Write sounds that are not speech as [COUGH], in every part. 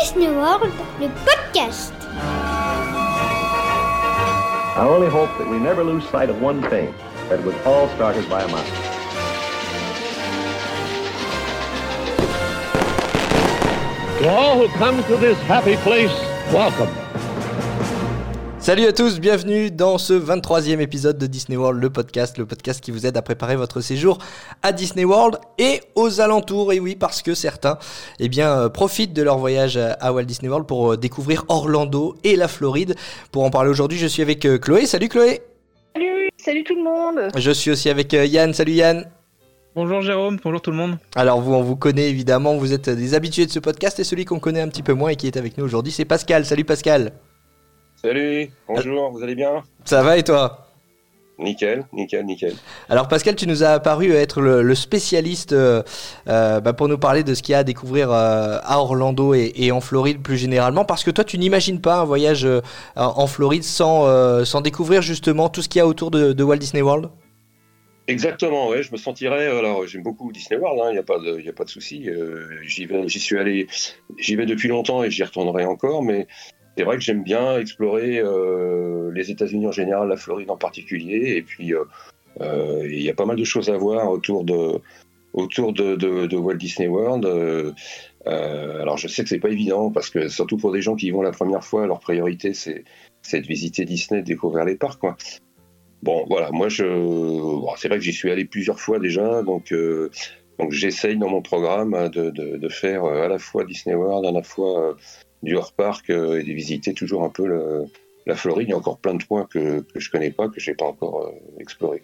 Disney World, le podcast. I only hope that we never lose sight of one thing, that it was all started by a mouse. To all who come to this happy place, welcome. Salut à tous, bienvenue dans ce 23e épisode de Disney World, le podcast, le podcast qui vous aide à préparer votre séjour à Disney World et aux alentours. Et oui, parce que certains, eh bien, euh, profitent de leur voyage à Walt Disney World pour euh, découvrir Orlando et la Floride. Pour en parler aujourd'hui, je suis avec euh, Chloé. Salut Chloé. Salut, salut tout le monde. Je suis aussi avec Yann. Salut Yann. Bonjour Jérôme, bonjour tout le monde. Alors vous, on vous connaît évidemment, vous êtes des habitués de ce podcast et celui qu'on connaît un petit peu moins et qui est avec nous aujourd'hui, c'est Pascal. Salut Pascal. Salut, bonjour, vous allez bien? Ça va et toi? Nickel, nickel, nickel. Alors Pascal, tu nous as apparu être le, spécialiste euh, euh, bah, pour nous parler de ce qu'il y a à découvrir euh, à Orlando et, en Floride plus généralement, parce que toi tu n'imagines pas un voyage en Floride sans, sans découvrir justement tout ce qu'il y a autour de, Walt Disney World? Exactement, ouais, je me sentirais. Alors, j'aime beaucoup Disney World, il hein, n'y a pas de, y a pas de souci. j'y vais, j'y suis allé, j'y vais depuis longtemps et j'y retournerai encore, mais c'est vrai que j'aime bien explorer euh, les États-Unis en général, la Floride en particulier, et puis euh, euh, il y a pas mal de choses à voir autour de autour de, Walt Disney World. alors je sais que c'est pas évident parce que surtout pour des gens qui y vont la première fois, leur priorité c'est de visiter Disney, de découvrir les parcs. Bon voilà, moi c'est vrai que j'y suis allé plusieurs fois déjà, donc donc j'essaye dans mon programme de, de, faire à la fois Disney World, à la fois du hors-parc euh, et de visiter toujours un peu la Floride. Il y a encore plein de points que, que je connais pas, que j'ai pas encore euh, exploré.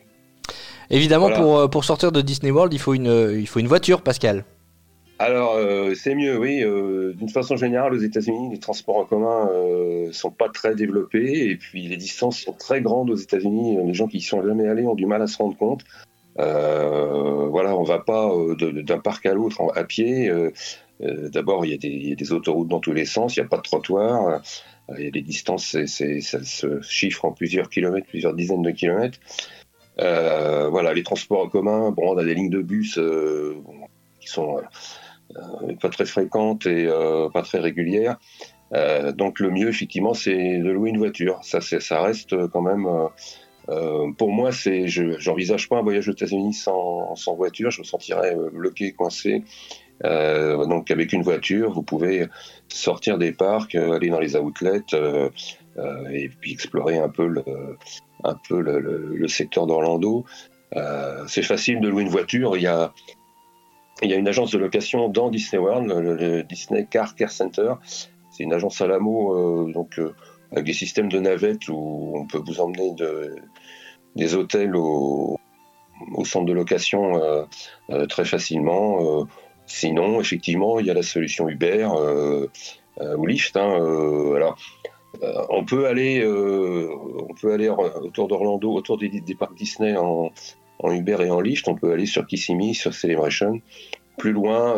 Évidemment, pour, euh, pour sortir de Disney World, il faut une, il faut une voiture, Pascal. Alors, c'est mieux, oui. D'une façon générale, aux États-Unis, les transports en commun ne sont pas très développés et puis les distances sont très grandes aux États-Unis. Les gens qui y sont jamais allés ont du mal à se rendre compte. voilà, on va pas d'un parc à l'autre à pied. Euh, d'abord, il, y, a des autoroutes dans tous les sens, il n'y a pas de trottoir, euh, il y a des distances, ça se chiffre en plusieurs kilomètres, plusieurs dizaines de kilomètres. Euh, voilà, les transports en commun, bon, on a des lignes de bus qui sont pas très fréquentes et pas très régulières. donc le mieux, effectivement, c'est de louer une voiture. Ça, reste quand même. pour moi, c'est, j'envisage pas un voyage aux États-Unis sans, voiture. Je me sentirais bloqué, coincé. Euh, donc avec une voiture, vous pouvez sortir des parcs, euh, aller dans les outlets euh, et puis explorer un peu le, secteur d'Orlando. c'est facile de louer une voiture. Il y a une agence de location dans Disney World, le, Disney Car Care Center. C'est une agence à l'AMO, donc avec des systèmes de navettes où on peut vous emmener de, des hôtels au centre de location très facilement. Sinon, effectivement, il y a la solution Uber euh, euh, ou Lyft. Hein, euh, alors, on peut aller, on peut aller autour d'Orlando, autour des, parcs Disney en, Uber et en Lyft. On peut aller sur Kissimmee, sur Celebration. Plus loin,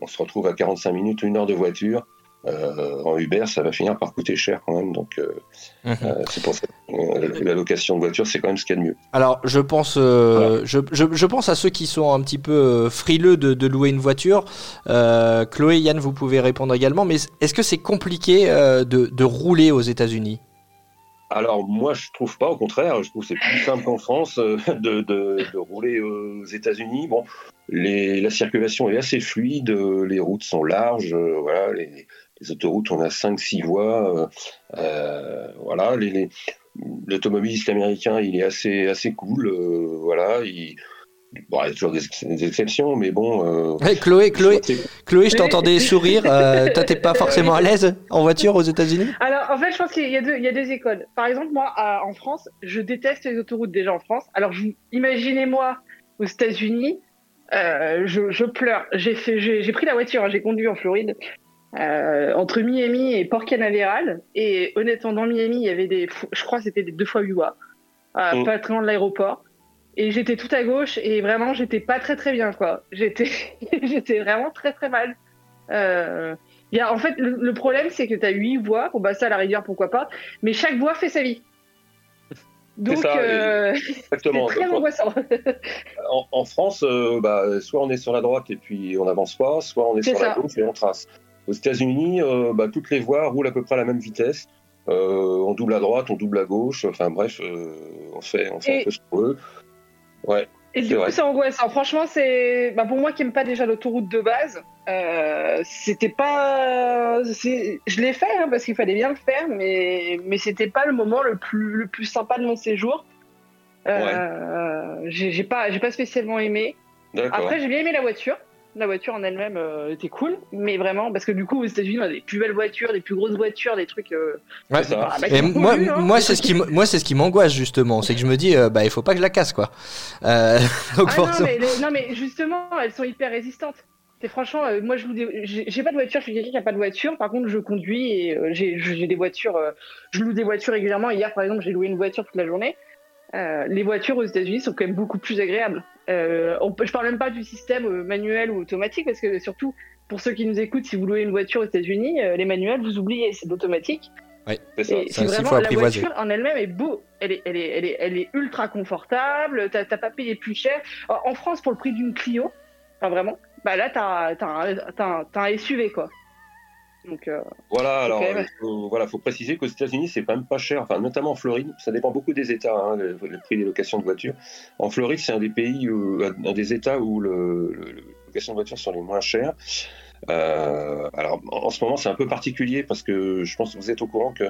on se retrouve à 45 minutes, une heure de voiture. Euh, en Uber, ça va finir par coûter cher quand même. Donc, euh, mhm. euh, c'est pour ça la location de voiture, c'est quand même ce qu'il y a de mieux. Alors, je pense, je, je, pense à ceux qui sont un petit peu frileux de, louer une voiture. Chloé, Yann, vous pouvez répondre également. Mais est-ce que c'est compliqué de, de rouler aux États-Unis? Alors moi je trouve pas, au contraire, je trouve c'est plus simple qu'en France de, de, rouler aux États-Unis. Bon, les, la circulation est assez fluide, les routes sont larges, voilà, les, les autoroutes, on a 5-6 voies. Euh, euh, voilà, l'automobiliste américain, il est assez, assez cool. Euh, voilà, il, Bon, il y a toujours des, exceptions, mais bon. Chloé, Chloé, Chloé, je t'entendais sourire. Euh, toi, t'es pas forcément à l'aise en voiture aux États-Unis? Alors, en fait, je pense qu'il y, y, a deux écoles. Par exemple, moi, en France, je déteste les autoroutes déjà en France. Alors, imaginez-moi aux États-Unis, je, je, pleure. J'ai j'ai pris la voiture, hein, j'ai conduit en Floride. Euh, entre Miami et Port Canaveral. Et honnêtement, dans Miami, il y avait des, je crois, c'était des deux fois huit voies, euh, mm. pas très loin de l'aéroport. Et j'étais tout à gauche et vraiment, j'étais pas très très bien, quoi. J'étais, [LAUGHS] j'étais vraiment très très mal. Euh, y a, en fait, le, problème, c'est que tu as huit voies. Bon, bah, ça, à la rigueur, pourquoi pas. Mais chaque voie fait sa vie. Donc, ça, euh, [LAUGHS] exactement. très angoissant. [LAUGHS] En, France, bah, soit on est sur la droite et puis on n'avance pas, soit on est, sur la gauche et on trace. Aux États-Unis, euh, bah, toutes les voies roulent à peu près à la même vitesse. Euh, on double à droite, on double à gauche. Enfin bref, euh, on fait, on fait Et- un peu ce qu'on veut. Ouais. Et du coup, c'est angoissant. Franchement, c'est bah, pour moi qui aime pas déjà l'autoroute de base. euh, c'était pas. Je l'ai fait hein, parce qu'il fallait bien le faire, mais mais c'était pas le moment le plus le plus sympa de mon séjour. Euh, j'ai j'ai pas j'ai pas spécialement aimé. Après, j'ai bien aimé la voiture. La voiture en elle-même euh, était cool, mais vraiment parce que du coup aux États-Unis on a des plus belles voitures, des plus grosses voitures, des trucs. euh, Ouais. C'est ah, bah, moi, hein. moi, c'est ce qui, moi, c'est ce qui m'angoisse justement, c'est que je me dis, euh, bah, il faut pas que je la casse, quoi. Euh, [LAUGHS] donc Ah non mais, les- non, mais justement, elles sont hyper résistantes. C'est franchement, euh, moi, je loue des- j'ai pas de voiture, je suis quelqu'un qui a pas de voiture. Par contre, je conduis et euh, j'ai j'ai des voitures. euh, je loue des voitures régulièrement. Hier, par exemple, j'ai loué une voiture toute la journée. Les voitures aux États-Unis sont quand même beaucoup plus agréables. Euh, on peut, je parle même pas du système euh, manuel ou automatique parce que surtout pour ceux qui nous écoutent, si vous louez une voiture aux États-Unis, euh, les manuels vous oubliez, c'est de l'automatique. C'est ça. Et Ça c'est aussi, vraiment faut la voiture en elle-même est beau. Elle est, elle est, elle est, elle est ultra confortable. T'as pas payé plus cher. En France, pour le prix d'une Clio, enfin vraiment, bah là t'as t'as un, t'as un, t'as un SUV quoi. Donc euh, Voilà, alors euh, faut, voilà, faut préciser qu'aux États-Unis, c'est quand même pas cher, enfin, notamment en Floride, ça dépend beaucoup des États, hein, le, le prix des locations de voitures. En Floride, c'est un des pays, où, un des États où le, le- le- les locations de voitures sont les moins chères. Euh, alors, en, ce moment, c'est un peu particulier parce que je pense que vous êtes au courant que,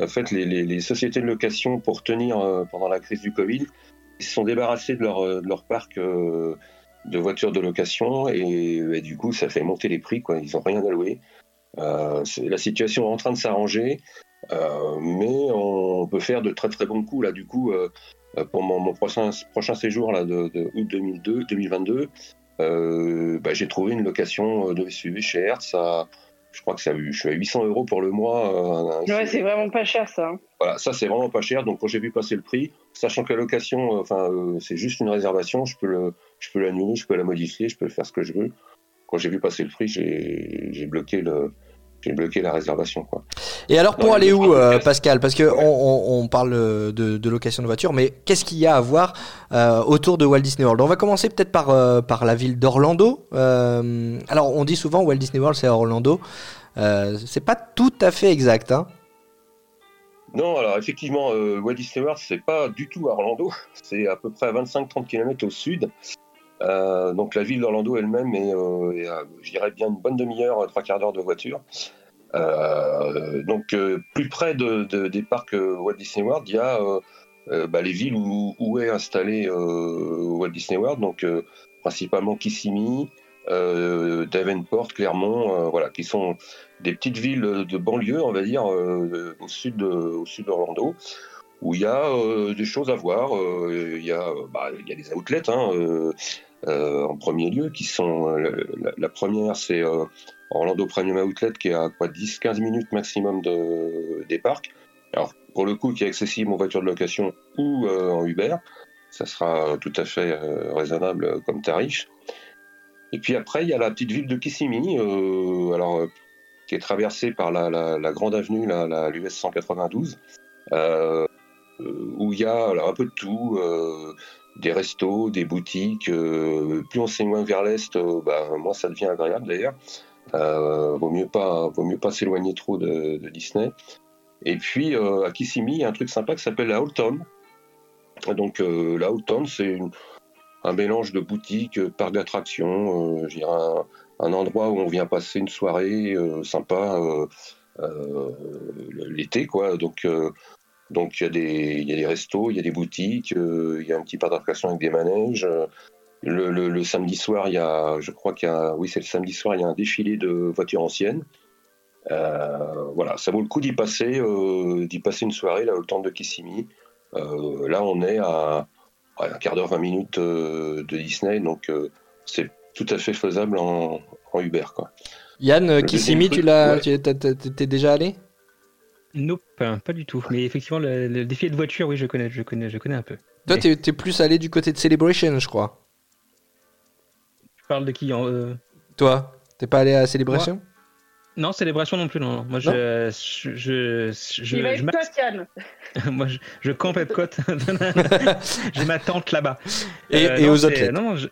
en fait, les, les- les sociétés de location, pour tenir euh, pendant la crise du Covid, ils se sont débarrassés de leur, euh, de leur parc euh, de voitures de location et, et du coup, ça fait monter les prix, quoi. Ils n'ont rien à louer. Euh, la situation est en train de s'arranger, euh, mais on peut faire de très très bons coups là. Du coup, euh, pour mon, mon prochain, prochain séjour là de, de août 2002, 2022, euh, bah, j'ai trouvé une location de SUV chez Hertz. À, je crois que ça, je suis à 800 euros pour le mois. ouais, c'est vraiment pas cher ça. hein. Voilà, ça c'est vraiment pas cher. Donc quand j'ai vu passer le prix, sachant que la location, enfin c'est juste une réservation, je peux le, je peux l'annuler, je peux la modifier, je peux faire ce que je veux. Quand j'ai vu passer le prix, j'ai bloqué le, j'ai bloqué la réservation quoi. Et alors pour Dans aller où, euh. Pascal? Parce que Ouais. on, on- on parle de, de location de voiture, mais qu'est-ce qu'il y a à voir euh, autour de Walt Disney World? On va commencer peut-être par euh, par la ville d'Orlando. Euh, alors on dit souvent Walt Disney World c'est à Orlando. Euh, c'est pas tout à fait exact, hein Non, alors effectivement, euh, Walt Disney World, c'est pas du tout à Orlando, [LAUGHS] c'est à peu près à 25-30 km au sud. Euh, donc la ville d'Orlando elle-même est, euh, est à, je dirais, bien une bonne demi-heure, euh, trois quarts d'heure de voiture. Euh, donc euh, plus près de, de- des parcs euh, Walt Disney World, il y a euh, euh, bah, les villes où, est installé euh, Walt Disney World, donc euh, principalement Kissimmee, euh, Davenport, Clermont, euh, voilà, qui sont des petites villes de banlieue, on va dire, euh, au sud d'Orlando, où il y a euh, des choses à voir. Euh, Il y a, euh, bah, y a des outlets, hein, en premier lieu, qui sont la, première, c'est Orlando Premium Outlet, qui est à quoi 10-15 minutes maximum de, des parcs. Alors pour le coup, qui est accessible en voiture de location ou en Uber, ça sera tout à fait raisonnable comme tarif. Et puis après, il y a la petite ville de Kissimmee, alors qui est traversée par la, grande avenue, la, la- l'US 192, euh, euh, où il y a alors, un peu de tout, euh, des restos, des boutiques. euh, plus on s'éloigne vers l'est, euh, bah, moins ça devient agréable d'ailleurs. Euh, vaut mieux pas, vaut mieux pas s'éloigner trop de, Disney. Et puis euh, à Kissimmee, il y a un truc sympa qui s'appelle la Old. Donc euh, la Old c'est un mélange de boutiques, euh, parcs d'attractions, euh, je dirais un, endroit où on vient passer une soirée euh, sympa euh, euh, l'été, quoi. Donc euh, donc il y a des il y a des restos, il y a des boutiques, euh, il y a un petit parc d'attractions avec des manèges. le, le- le samedi soir, il y a, je crois qu'il y a, oui, c'est le samedi soir, il y a un défilé de voitures anciennes. Euh, voilà, ça vaut le coup d'y passer, euh, d'y passer une soirée là au temps de Kissimmee. Là, on est à, à un quart d'heure, 20 minutes de Disney, donc c'est tout à fait faisable en, en Uber, quoi. Yann, Le Kissimmee, tu l'as, truc, tu t'es t'es déjà allé? Nope, hein, pas du tout. Mais effectivement, le, le défi de voiture, oui, je connais, je connais, je connais un peu. Toi, Mais t'es plus allé du côté de Celebration, je crois. Tu parles de qui en, euh, Toi, t'es pas allé à Celebration? Non, célébration non plus, non. non. Moi, je, je, je, je, Il va je être m'axe- toi, Yann. moi, je, je campe à côte. J'ai ma tante là-bas. Et- Euh, et non, aux. Non, non,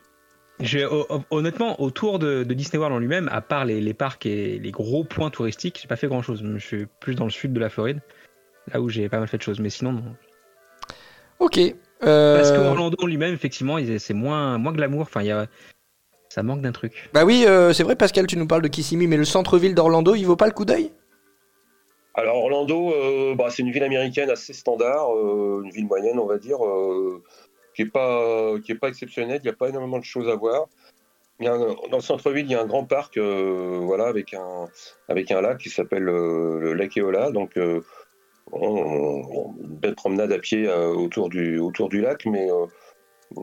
je- ho- ho- honnêtement, autour de, de Disney World en lui-même, à part les, les parcs et les gros points touristiques, j'ai pas fait grand-chose. Je suis plus dans le sud de la Floride, là où j'ai pas mal fait de choses. Mais sinon, non. Ok. euh, Parce que Orlando en lui-même, effectivement, c'est moins, moins glamour. Enfin, il y a, ça manque d'un truc. Bah oui, euh, c'est vrai, Pascal, tu nous parles de Kissimmee, mais le centre-ville d'Orlando, il vaut pas le coup d'œil? Alors Orlando, euh, bah, c'est une ville américaine assez standard, euh, une ville moyenne, on va dire, euh, qui est pas qui est pas exceptionnelle. Il n'y a pas énormément de choses à voir. Il dans le centre-ville, il y a un grand parc, euh, voilà, avec un avec un lac qui s'appelle euh, le lac Eola. Donc euh, on- on- une belle promenade à pied euh, autour du autour du lac, mais euh,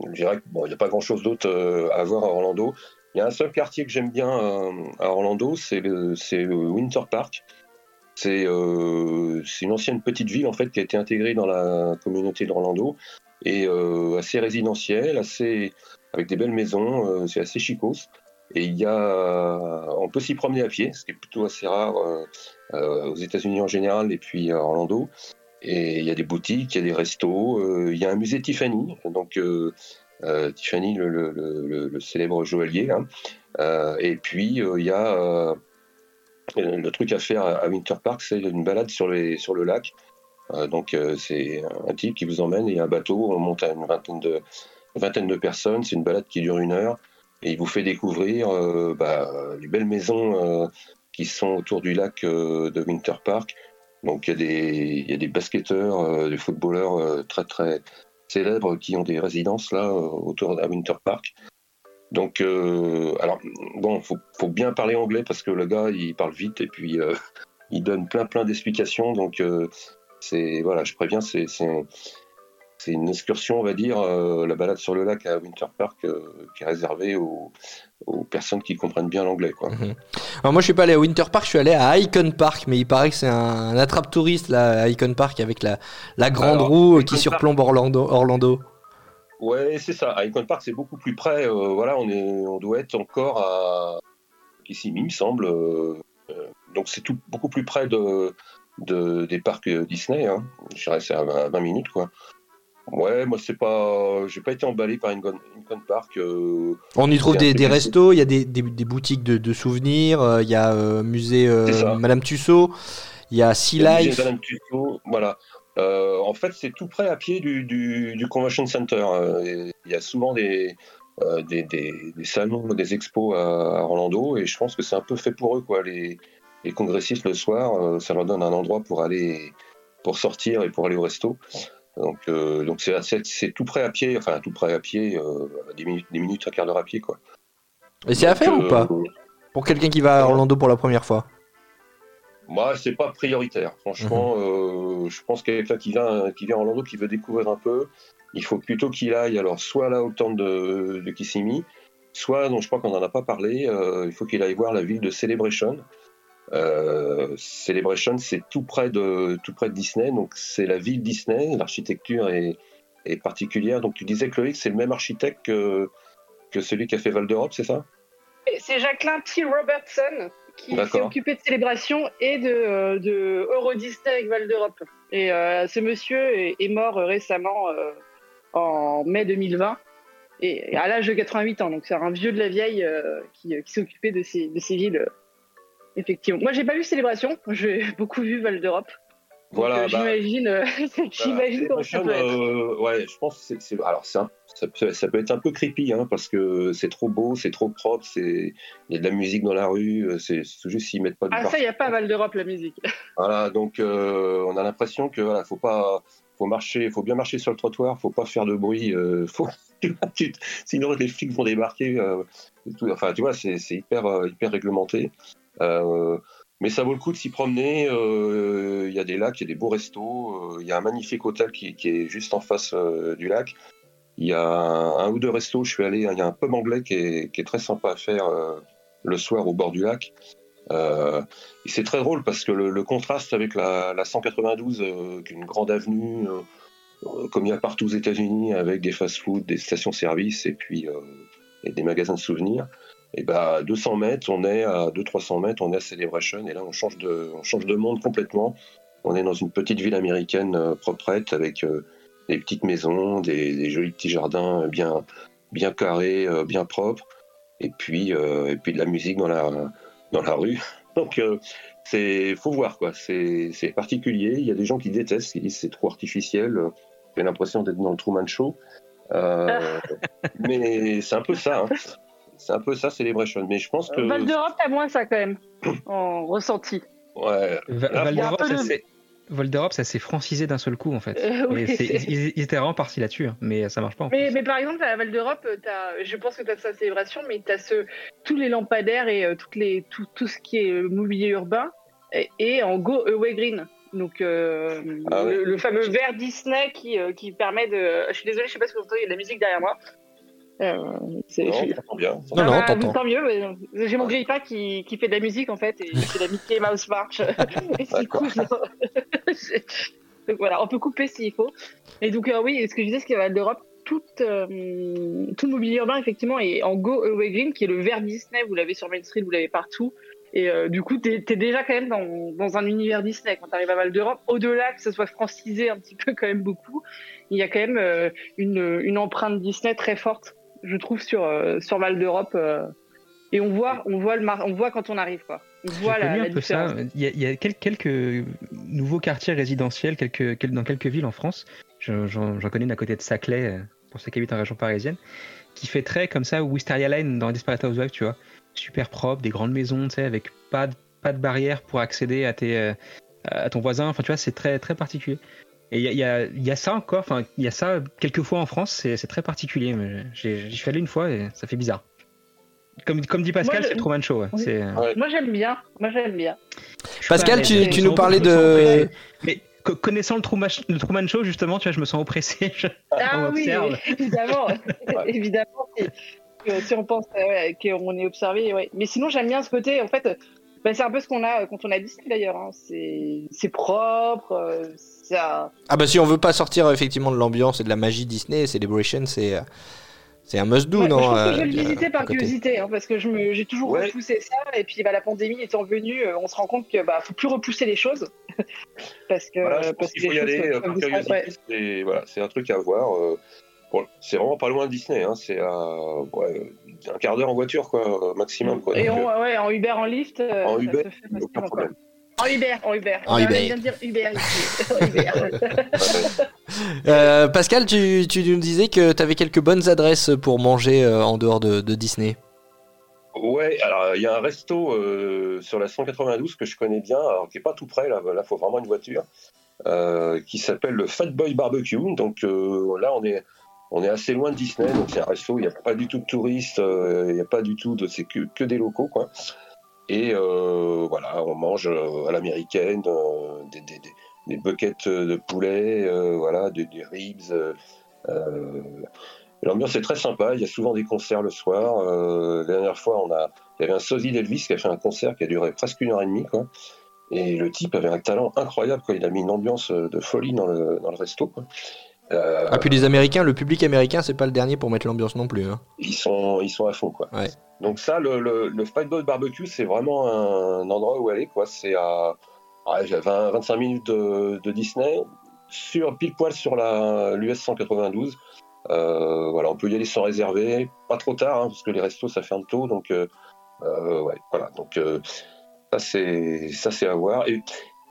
je dirais qu'il bon, n'y a pas grand-chose d'autre euh, à voir à Orlando. Il y a un seul quartier que j'aime bien euh, à Orlando, c'est le Winter Park. C'est euh, c'est une ancienne petite ville en fait qui a été intégrée dans la communauté d'Orlando et euh, assez résidentielle, assez avec des belles maisons, euh, c'est assez chicos. Et il y a, on peut s'y promener à pied, ce qui est plutôt assez rare euh, aux États-Unis en général et puis à Orlando. Et il y a des boutiques, il y a des restos, il y a un musée Tiffany, donc Tiffany le, célèbre joaillier. hein. Et puis il y a le truc à faire à Winter Park, c'est une balade sur le lac. Euh, donc euh, c'est un type qui vous emmène et un bateau, on monte à une vingtaine de, vingtaine de personnes, c'est une balade qui dure une heure et il vous fait découvrir euh, bah, les belles maisons qui sont autour du lac de Winter Park. Donc il y a des, il y a des basketteurs, des footballeurs très très célèbres qui ont des résidences là autour de Winter Park. Donc, alors, bon, faut, faut bien parler anglais parce que le gars, il parle vite et puis [LAUGHS] il donne plein plein d'explications. Donc, c'est voilà, je préviens, c'est une excursion, on va dire, euh, la balade sur le lac à Winter Park euh, qui est réservée aux, aux personnes qui comprennent bien l'anglais, quoi. Alors moi je suis pas allé à Winter Park, je suis allé à Icon Park, mais il paraît que c'est un, un attrape-touriste là, à Icon Park avec la, la grande Alors, roue Icon qui Park- surplombe Orlando. Orlando. Ouais, c'est ça. À Icon Park, c'est beaucoup plus près. euh, voilà, on est, on doit être encore à ici, il me semble. donc c'est tout beaucoup plus près de, de des parcs Disney. Hein. Je dirais c'est à 20 20 minutes, quoi. Ouais, moi c'est pas, j'ai pas été emballé par Icon, Icon Park. euh, On y trouve des, des restos, il y a des, des, des boutiques de, de souvenirs, euh, il y a euh, musée euh. Madame Tussaud, il y a Sea Life. Madame Tussauds, voilà. En fait, c'est tout près à pied du, du, du Convention Center. Il y a souvent des, des, des, des salons, des expos à, à Orlando, et je pense que c'est un peu fait pour eux, quoi. Les, les congressistes le soir, euh, ça leur donne un endroit pour aller, pour sortir et pour aller au resto. Donc, euh, donc c'est, c'est, c'est tout près à pied, enfin tout près à pied, euh, des minutes, des minutes, un quart d'heure à pied, quoi. Et c'est à faire ou pas? Euh, Pour quelqu'un qui va à Orlando pour la première fois? Moi, c'est pas prioritaire. Franchement, euh, je pense que quelqu'un qui vient, qui vient à Orlando, qui veut découvrir un peu, il faut plutôt qu'il aille, alors, soit là au temps de, de Kissimmee, soit, dont je crois qu'on n'en a pas parlé, il faut qu'il aille voir la ville de Celebration. Euh, Celebration, c'est tout près de tout près de Disney, donc c'est la ville Disney. L'architecture est, est particulière. Donc tu disais Chloé que c'est le même architecte que, que celui qui a fait Val d'Europe, c'est ça? C'est Jacqueline T. Robertson qui s'est occupé de célébration et de, de Euro Disney avec Val d'Europe. Et euh, ce monsieur est, est mort récemment euh, en mai 2020 et à l'âge de 88 ans. Donc c'est un vieux de la vieille euh, qui, qui s'est occupé de ces, de ces villes. Euh, effectivement. Moi j'ai pas vu célébration, j'ai [LAUGHS] beaucoup vu Val d'Europe. Donc, Voilà, euh, bah, j'imagine, euh, [LAUGHS] j'imagine comment ça peut être. euh, ouais, je pense que c'est, alors ça, peut, ça peut être un peu creepy hein, parce que c'est trop beau, c'est trop propre, c'est il y a de la musique dans la rue, euh, c'est, c'est juste s'ils mettent pas du Ah ça, il n'y a pas Val d'Europe la musique. [LAUGHS] Voilà, donc euh, on a l'impression que voilà, faut pas, faut marcher, faut bien marcher sur le trottoir, faut pas faire de bruit, euh, faut, tu vois, tu- sinon les flics vont débarquer. euh, tout. enfin, tu vois, c'est, c'est hyper, euh, hyper réglementé. Euh, mais ça vaut le coup de s'y promener. euh, Il y a des lacs, il y a des beaux restos, euh, il y a un magnifique hôtel qui, est juste en face euh, du lac. Il y a un, ou deux restos, je suis allé, il y a un pub anglais qui est, très sympa à faire euh, le soir au bord du lac. Euh, c'est très drôle parce que le, contraste avec la, la 192, euh, une grande avenue, euh, euh, comme il y a partout aux États-Unis, avec des fast-food, des stations-service et puis euh, et des magasins de souvenirs, et ben à 200 mètres, on est à 200-300 mètres, on est à Celebration et là on change de, on change de monde complètement. On est dans une petite ville américaine euh, proprette avec euh, des petites maisons, des, des jolis petits jardins bien bien carré, euh, bien propre, et puis et puis de la musique dans la dans la rue. [LAUGHS] Donc c'est faut voir quoi. C'est c'est particulier. Il y a des gens qui détestent, qui disent c'est trop artificiel. J'ai l'impression d'être dans le Truman Show. [LAUGHS] mais c'est un peu ça. Hein. C'est un peu ça, Celebration. Mais je pense que. Val d'Europe, t'as moins ça quand même, [CLEARS THROAT] en ressenti. Ouais. Val d'Europe, ça c'est. S'est francisé d'un seul coup en fait. Euh, oui. ils, ils, étaient vraiment partis là-dessus, hein, mais ça marche pas. En mais, mais, par exemple, à Val d'Europe, je pense que tu as sa célébration, mais tu as ce, tous les lampadaires et euh, toutes les, tout, tout, ce qui est euh, mobilier urbain et, et en Go Away Green. Donc euh, ah ouais. le, le, fameux vert Disney qui, euh, qui permet de. Je suis désolée, je sais pas ce que vous entendez, il y a de la musique derrière moi. Euh, c'est, non, je... bien. Non, non, ah, bah, tant mieux. J'ai mon grille-pas qui, qui fait de la musique en fait, et [LAUGHS] c'est la Mickey Mouse March. [LAUGHS] et c'est cool. [LAUGHS] donc voilà, on peut couper s'il faut. Et donc euh, oui, ce que je disais, c'est qu'à d'Europe, tout, euh, tout le mobilier urbain effectivement est en Go Away Green, qui est le vert Disney. Vous l'avez sur Main Street, vous l'avez partout. Et euh, du coup, t'es es déjà quand même dans, dans un univers Disney quand t'arrives à Val d'Europe. Au-delà que ce soit francisé un petit peu quand même beaucoup, il y a quand même euh, une, une empreinte Disney très forte je trouve, sur, euh, sur Val d'Europe. Euh, et on voit, on, voit le on voit quand on arrive. Quoi. On voit la, la différence. Ça. Il y a, il y a quelques, quelques, nouveaux quartiers résidentiels quelques, dans quelques villes en France. J'en connais d'un côté de Saclay, euh, pour ceux qui habitent en région parisienne, qui fait très comme ça Wisteria Lane dans Desperate Housewives, tu vois. Super propre, des grandes maisons, tu sais, avec pas de, pas de barrière pour accéder à, tes, à ton voisin. Enfin, tu vois, c'est très, très particulier. Et il y, y, y a, ça encore, enfin, il y a ça quelques fois en France, c'est très particulier. J'y suis allé une fois et ça fait bizarre. Comme, comme dit Pascal, c'est Truman Show. Ouais. Oui. Ouais. Moi j'aime bien. Moi j'aime bien. Pascal, tu, tu nous parlais de. Mais connaissant le Truman, le Truman, Show, justement, tu vois, je me sens oppressé. [LAUGHS] Je, ah oui, [LAUGHS] évidemment. [LAUGHS] évidemment. Si, si, on pense ouais, qu'on est observé, ouais. Mais sinon, j'aime bien ce côté, en fait. Bah, c'est un peu ce qu'on a quand on a Disney d'ailleurs. Hein. C'est propre. Euh, ça... Ah bah si on veut pas sortir effectivement de l'ambiance et de la magie Disney, Celebration c'est c'est un must-do, ouais, non Je vais le visiter par curiosité, hein, parce que j'ai toujours ouais. repoussé ça, et puis bah, la pandémie étant venue, on se rend compte que bah faut plus repousser les choses, [LAUGHS] parce que voilà, je parce qu'il faut y aller par curiosité. Ouais. C'est voilà, c'est un truc à voir. Euh, bon, c'est vraiment pas loin de Disney, hein, c'est à ouais, un quart d'heure en voiture quoi, maximum. Quoi, et ouais, en Uber, en lift, en Uber, ça se fait aucun problème. Quoi. En Uber, en Uber. En Uber. vient de dire Uber ici. [LAUGHS] Uber. euh, Pascal, tu, tu, nous disais que tu avais quelques bonnes adresses pour manger euh, en dehors de, de, Disney. Ouais, alors il y a un resto euh, sur la 192 que je connais bien, alors, qui est pas tout près, là, il faut vraiment une voiture, euh, qui s'appelle le Fat Boy Barbecue. Donc euh, là, on est, on est assez loin de Disney, donc c'est un resto, il n'y a pas du tout de touristes, euh, il n'y a pas du tout de. C'est que, des locaux, quoi. Et euh, voilà, on mange à l'américaine euh, des, des, des, des, buckets de poulet, euh, voilà, des, des ribs. L'ambiance est très sympa. Il y a souvent des concerts le soir. la dernière fois, on a, il y avait un sosie d'Elvis qui a fait un concert qui a duré presque une heure et demie, quoi. Et le type avait un talent incroyable, quoi. Il a mis une ambiance de folie dans le, dans le resto, quoi. Euh, ah puis les Américains, le public américain, c'est pas le dernier pour mettre l'ambiance non plus. Hein. Ils sont, ils sont à fond quoi. Ouais. Donc ça, le, le, le Barbecue, c'est vraiment un endroit où aller quoi. C'est à ouais, 20, 25 minutes de, de, Disney, sur pile poil sur l'US 192. Euh, voilà, on peut y aller sans réserver, pas trop tard hein, parce que les restos ça ferme tôt, donc euh, ouais, voilà. Donc ça c'est ça c'est à voir. Et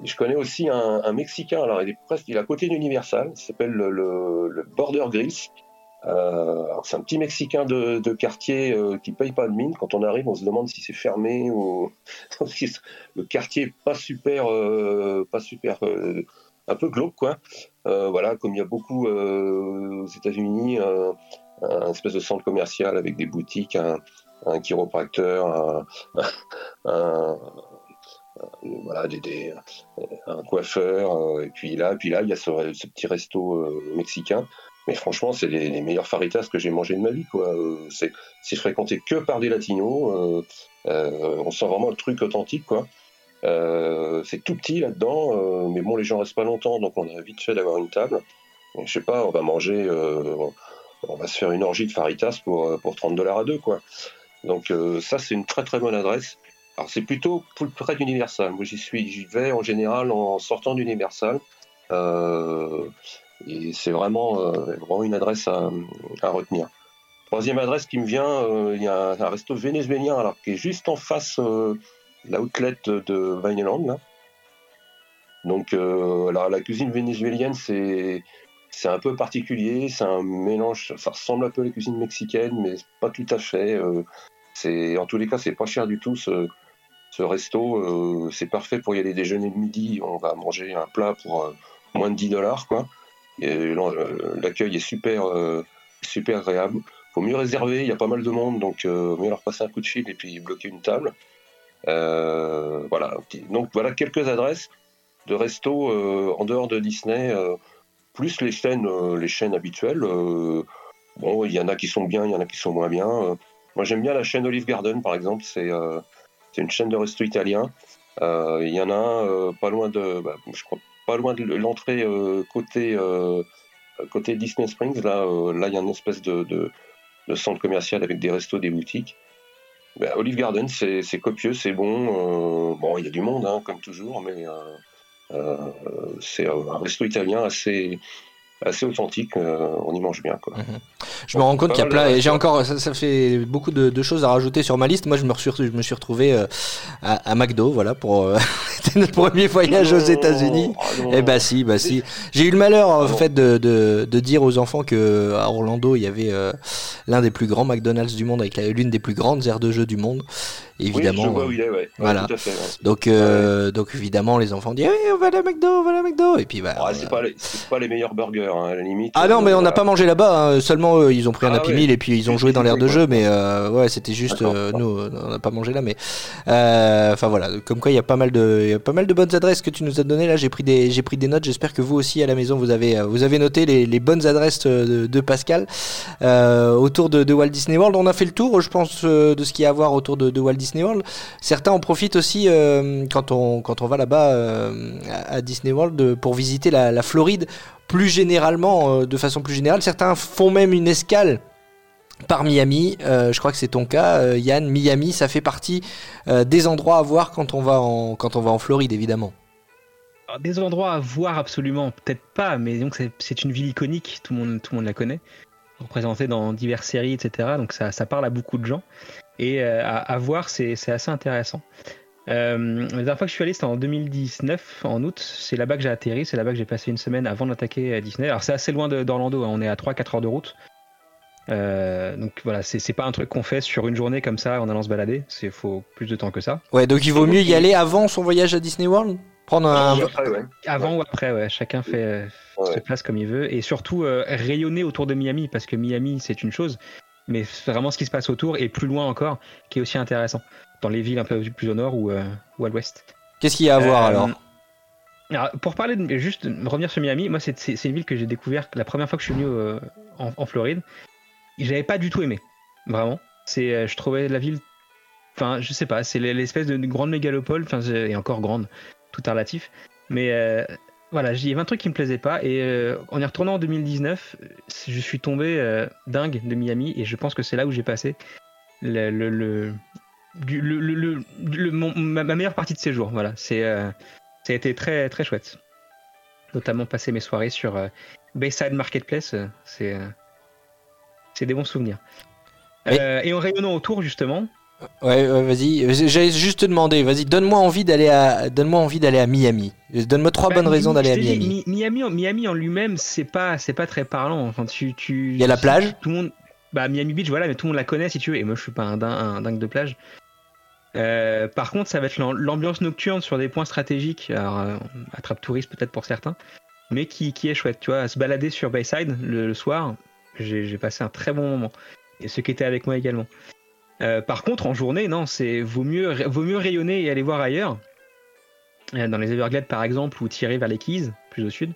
je connais aussi un, un, Mexicain, alors il est presque, il est à côté d'Universal, il s'appelle le, le, le, Border Grills. Euh, c'est un petit Mexicain de, de quartier euh, qui paye pas de mine. Quand on arrive, on se demande si c'est fermé ou [LAUGHS] le quartier pas super, euh, pas super, euh, un peu glauque quoi. Euh, voilà, comme il y a beaucoup aux États-Unis, un espèce de centre commercial avec des boutiques, un, un chiropracteur, un, [LAUGHS] un voilà, des, des, un coiffeur, et puis là, puis là, il y a ce, petit resto euh, mexicain. Mais franchement, c'est les, les, meilleurs faritas que j'ai mangé de ma vie, quoi. C'est, c'est fréquenté que par des latinos. Euh, euh, on sent vraiment le truc authentique, quoi. c'est tout petit là-dedans, mais bon, les gens restent pas longtemps, donc on a vite fait d'avoir une table. Et je sais pas, on va manger, on va se faire une orgie de faritas pour, pour 30 dollars à deux, quoi. Donc ça, c'est une très très bonne adresse. Alors c'est plutôt près d'Universal. Moi j'y suis, j'y vais en général en sortant d'Universal. Euh, et c'est vraiment, euh, une adresse à, retenir. Troisième adresse qui me vient, euh, il y a un, resto vénézuélien alors qui est juste en face euh, l'outlet de Vineland. Donc la cuisine vénézuélienne c'est un peu particulier, c'est un mélange, ça ressemble un peu à la cuisine mexicaine, mais pas tout à fait. en tous les cas c'est pas cher du tout ce resto, euh, c'est parfait pour y aller déjeuner le midi. On va manger un plat pour euh, moins de 10 dollars quoi. Euh, L'accueil est super super agréable. Faut mieux réserver, il y a pas mal de monde, donc mieux leur passer un coup de fil et puis bloquer une table. Voilà. Donc voilà quelques adresses de restos en dehors de Disney, plus les chaînes, les chaînes habituelles. bon, il y en a qui sont bien, il y en a qui sont moins bien. Moi, j'aime bien la chaîne Olive Garden, par exemple. C'est c'est une chaîne de resto italien. Euh, Il y en a un euh, pas loin de, bah, je crois, pas loin de l'entrée euh, côté côté Disney Springs. Là, là, il y a une espèce de, centre commercial avec des restos, des boutiques. Bah, Olive Garden, c'est copieux, c'est bon. bon, il y a du monde, hein, comme toujours, mais c'est un resto italien assez assez authentique. euh, on y mange bien, quoi. Je me rends compte Pas qu'il y a plein. Et j'ai encore. Ça, ça fait beaucoup de, de choses à rajouter sur ma liste. Moi, je me, suis- je me suis retrouvé euh, à, à McDo, voilà, pour. euh, [LAUGHS] C'était notre premier voyage aux États-Unis. ah. Eh bah si, bah si. J'ai eu le malheur en Ah fait de, de, de dire aux enfants que à Orlando il y avait l'un des plus grands McDonald's du monde avec l'une des plus grandes aires de jeu du monde. Évidemment. Oui, je vois euh, où il est, ouais. Ouais, voilà. tout à fait, ouais. donc euh, donc évidemment les enfants disent Eh, on va à la McDo, on va à la McDo et puis bah. Ah, euh, c'est pas, les- c'est pas les meilleurs burgers, hein, à la limite. ah non, mais on n'a Euh, pas mangé là-bas. hein. Seulement, eux, ils ont pris un Ah Happy. Meal et puis ils ont joué dans l'air de jeu. Mais euh, ouais, c'était juste euh, nous, euh, on n'a pas mangé là. Mais euh, enfin voilà, comme quoi il y a pas mal de, il y a pas mal de bonnes adresses que tu nous as données. Là, j'ai pris des, j'ai pris des notes. J'espère que vous aussi à la maison, vous avez, euh, vous avez noté les, les bonnes adresses euh, de, de Pascal euh, autour de, de Walt Disney World. On a fait le tour, je pense, euh, de ce qu'il y a à voir autour de, de Walt Disney World. Certains en profitent aussi euh, quand on quand on va là-bas euh, à Disney World pour visiter la, Floride plus généralement, euh, de façon plus générale. Certains font même une escale par Miami. Je crois que c'est ton cas, Yann. Miami, ça fait partie des endroits à voir quand on va en quand on va en Floride, évidemment. Des endroits à voir absolument, peut-être pas, mais donc c'est- une ville iconique, tout le monde, tout le monde la connaît, représentée dans diverses séries, etc. Donc ça parle à beaucoup de gens. Et euh, à, à voir, c'est assez intéressant. Euh, la dernière fois que je suis allé, c'était en 2019, en août. C'est là-bas que j'ai atterri, c'est là-bas que j'ai passé une semaine avant d'attaquer à Disney. Alors c'est assez loin d'Orlando, hein, on est à 3-4 heures de route. Euh, donc voilà, c'est pas un truc qu'on fait sur une journée comme ça en allant se balader. Il faut plus de temps que ça. Ouais, donc il vaut mieux y aller avant son voyage à Disney World? Prendre un. après, ouais. Avant ou après, ouais, chacun fait euh, Ouais. se place comme il veut et surtout euh, rayonner autour de Miami parce que Miami c'est une chose, mais c'est vraiment ce qui se passe autour et plus loin encore qui est aussi intéressant dans les villes un peu plus au nord ou, euh, ou à l'ouest. Qu'est-ce qu'il y a à voir Euh, alors? Alors, pour parler de, juste de revenir sur Miami, moi c'est c'est- c'est une ville que j'ai découvert la première fois que je suis venu euh, en, en Floride. J'avais pas du tout aimé, vraiment. C'est, euh, je trouvais la ville, enfin je sais pas, c'est l'espèce de grande mégalopole, enfin c'est- et encore grande, tout est relatif. Mais euh, voilà, il y avait un truc qui me plaisait pas et euh, en y retournant en 2019, je suis tombé euh, dingue de Miami et je pense que c'est là où j'ai passé le, le, le, du- le- le- le- le- mon- ma, meilleure partie de séjour. Voilà, c'est euh, ça a été très très chouette. Notamment passer mes soirées sur euh, Bayside Marketplace, euh, c'est euh, c'est des bons souvenirs. Oui. Euh, et en rayonnant autour justement, Ouais, ouais, vas-y. J'allais juste te demander. Vas-y, donne-moi envie d'aller à, donne-moi envie d'aller à Miami. Donne-moi trois Bah, bonnes raisons d'aller à dit, Miami. Mi- Miami, en- Miami en lui-même, c'est pas, c'est pas très parlant. Enfin, tu, tu, Il y a la plage? Tout le monde, bah Miami Beach, voilà, mais tout le monde la connaît si tu veux. Et moi, je suis pas un, din- un dingue de plage. Euh, par contre, ça va être l'am- l'ambiance nocturne sur des points stratégiques, alors euh, attrape touriste peut-être pour certains, mais qui, qui est chouette. Tu vois, à se balader sur Bayside le, le soir, j'ai j'ai passé un très bon moment. Et ceux qui étaient avec moi également. Euh, par contre, en journée, non, c'est vaut mieux, vaut mieux rayonner et aller voir ailleurs. Euh, Dans les Everglades, par exemple, ou tirer vers les Keys, plus au sud.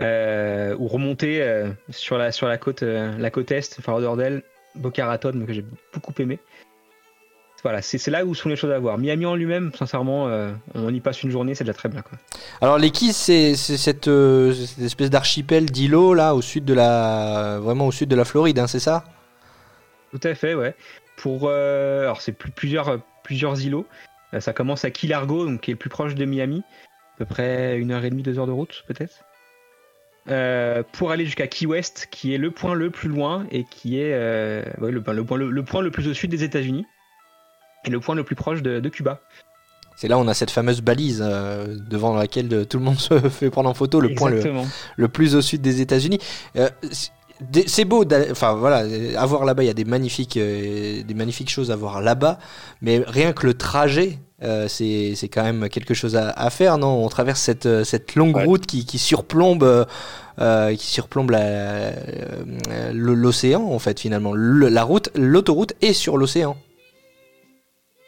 Euh, ou remonter sur, la, sur la côte, la côte est, Lauderdale, Boca Raton, que j'ai beaucoup aimé. Voilà, c'est là où sont les choses à voir. Miami en lui-même, sincèrement, euh, on y passe une journée, c'est déjà très bien. Quoi. Alors les Keys, c'est c'est cette, euh, cette espèce d'archipel d'îlots là, au sud de la, vraiment au sud de la Floride, hein, c'est ça? Tout à fait, ouais. Pour, euh, alors c'est plus- plusieurs, euh, plusieurs îlots. Euh, ça commence à Key Largo, donc qui est le plus proche de Miami, à peu près une heure et demie, deux heures de route, peut-être. euh, pour aller jusqu'à Key West, qui est le point le plus loin et qui est euh, ouais, le, le point, le, le point le plus au sud des États-Unis et le point le plus proche de, de Cuba. C'est là où on a cette fameuse balise euh, devant laquelle tout le monde [LAUGHS] se fait prendre en photo, le point le, le plus au sud des États-Unis. C'est- beau, enfin voilà, à voir là-bas, il y a des magnifiques, euh, des magnifiques choses à voir là-bas, mais rien que le trajet, euh, c'est quand même quelque chose à, à faire, non? On traverse cette, euh, cette longue Ouais. route qui, qui surplombe, euh, qui surplombe l'océan en fait finalement. Le- la route, l'autoroute est sur l'océan.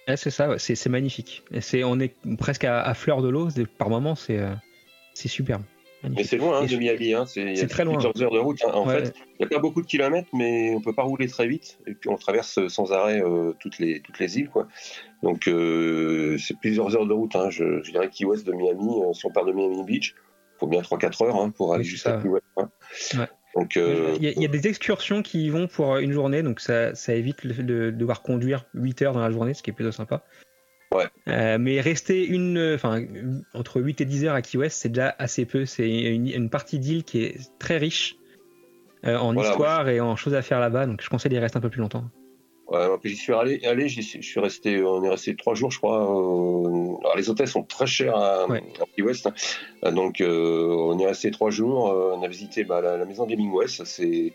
Ouais, c'est ça, c'est magnifique. Et on est presque à, à fleur de l'eau. Par moment, c'est euh, c'est superbe. Mais c'est loin hein, de Miami. Hein. C'est très loin. plusieurs heures de route. hein. En Ouais. fait, il n'y a pas beaucoup de kilomètres, mais on peut pas rouler très vite. Et puis on traverse sans arrêt euh, toutes, les, toutes les îles. Quoi. Donc euh, c'est plusieurs heures de route. Je, je dirais Key West de Miami, euh, si on part de Miami Beach, il faut bien 3-4 heures pour aller jusqu'à. Key West. Ouais. Donc euh, Il y, a, il y a des excursions qui y vont pour une journée, donc ça, ça évite le de devoir conduire 8 heures dans la journée, ce qui est plutôt sympa. Ouais. Euh, mais rester une, enfin, entre 8 et 10 heures à Key West, c'est déjà assez peu. C'est une, une partie d'île qui est très riche euh, en Voilà, histoire et en choses à faire là-bas, donc je conseille d'y rester un peu plus longtemps. Ouais, j'y suis allé, allé je suis resté, on est resté trois jours, je crois. euh, alors les hôtels sont très chers à, Ouais. à Key West, hein. Donc on est resté trois jours. on a visité bah, la, la maison d'Hemingway, ça, c'est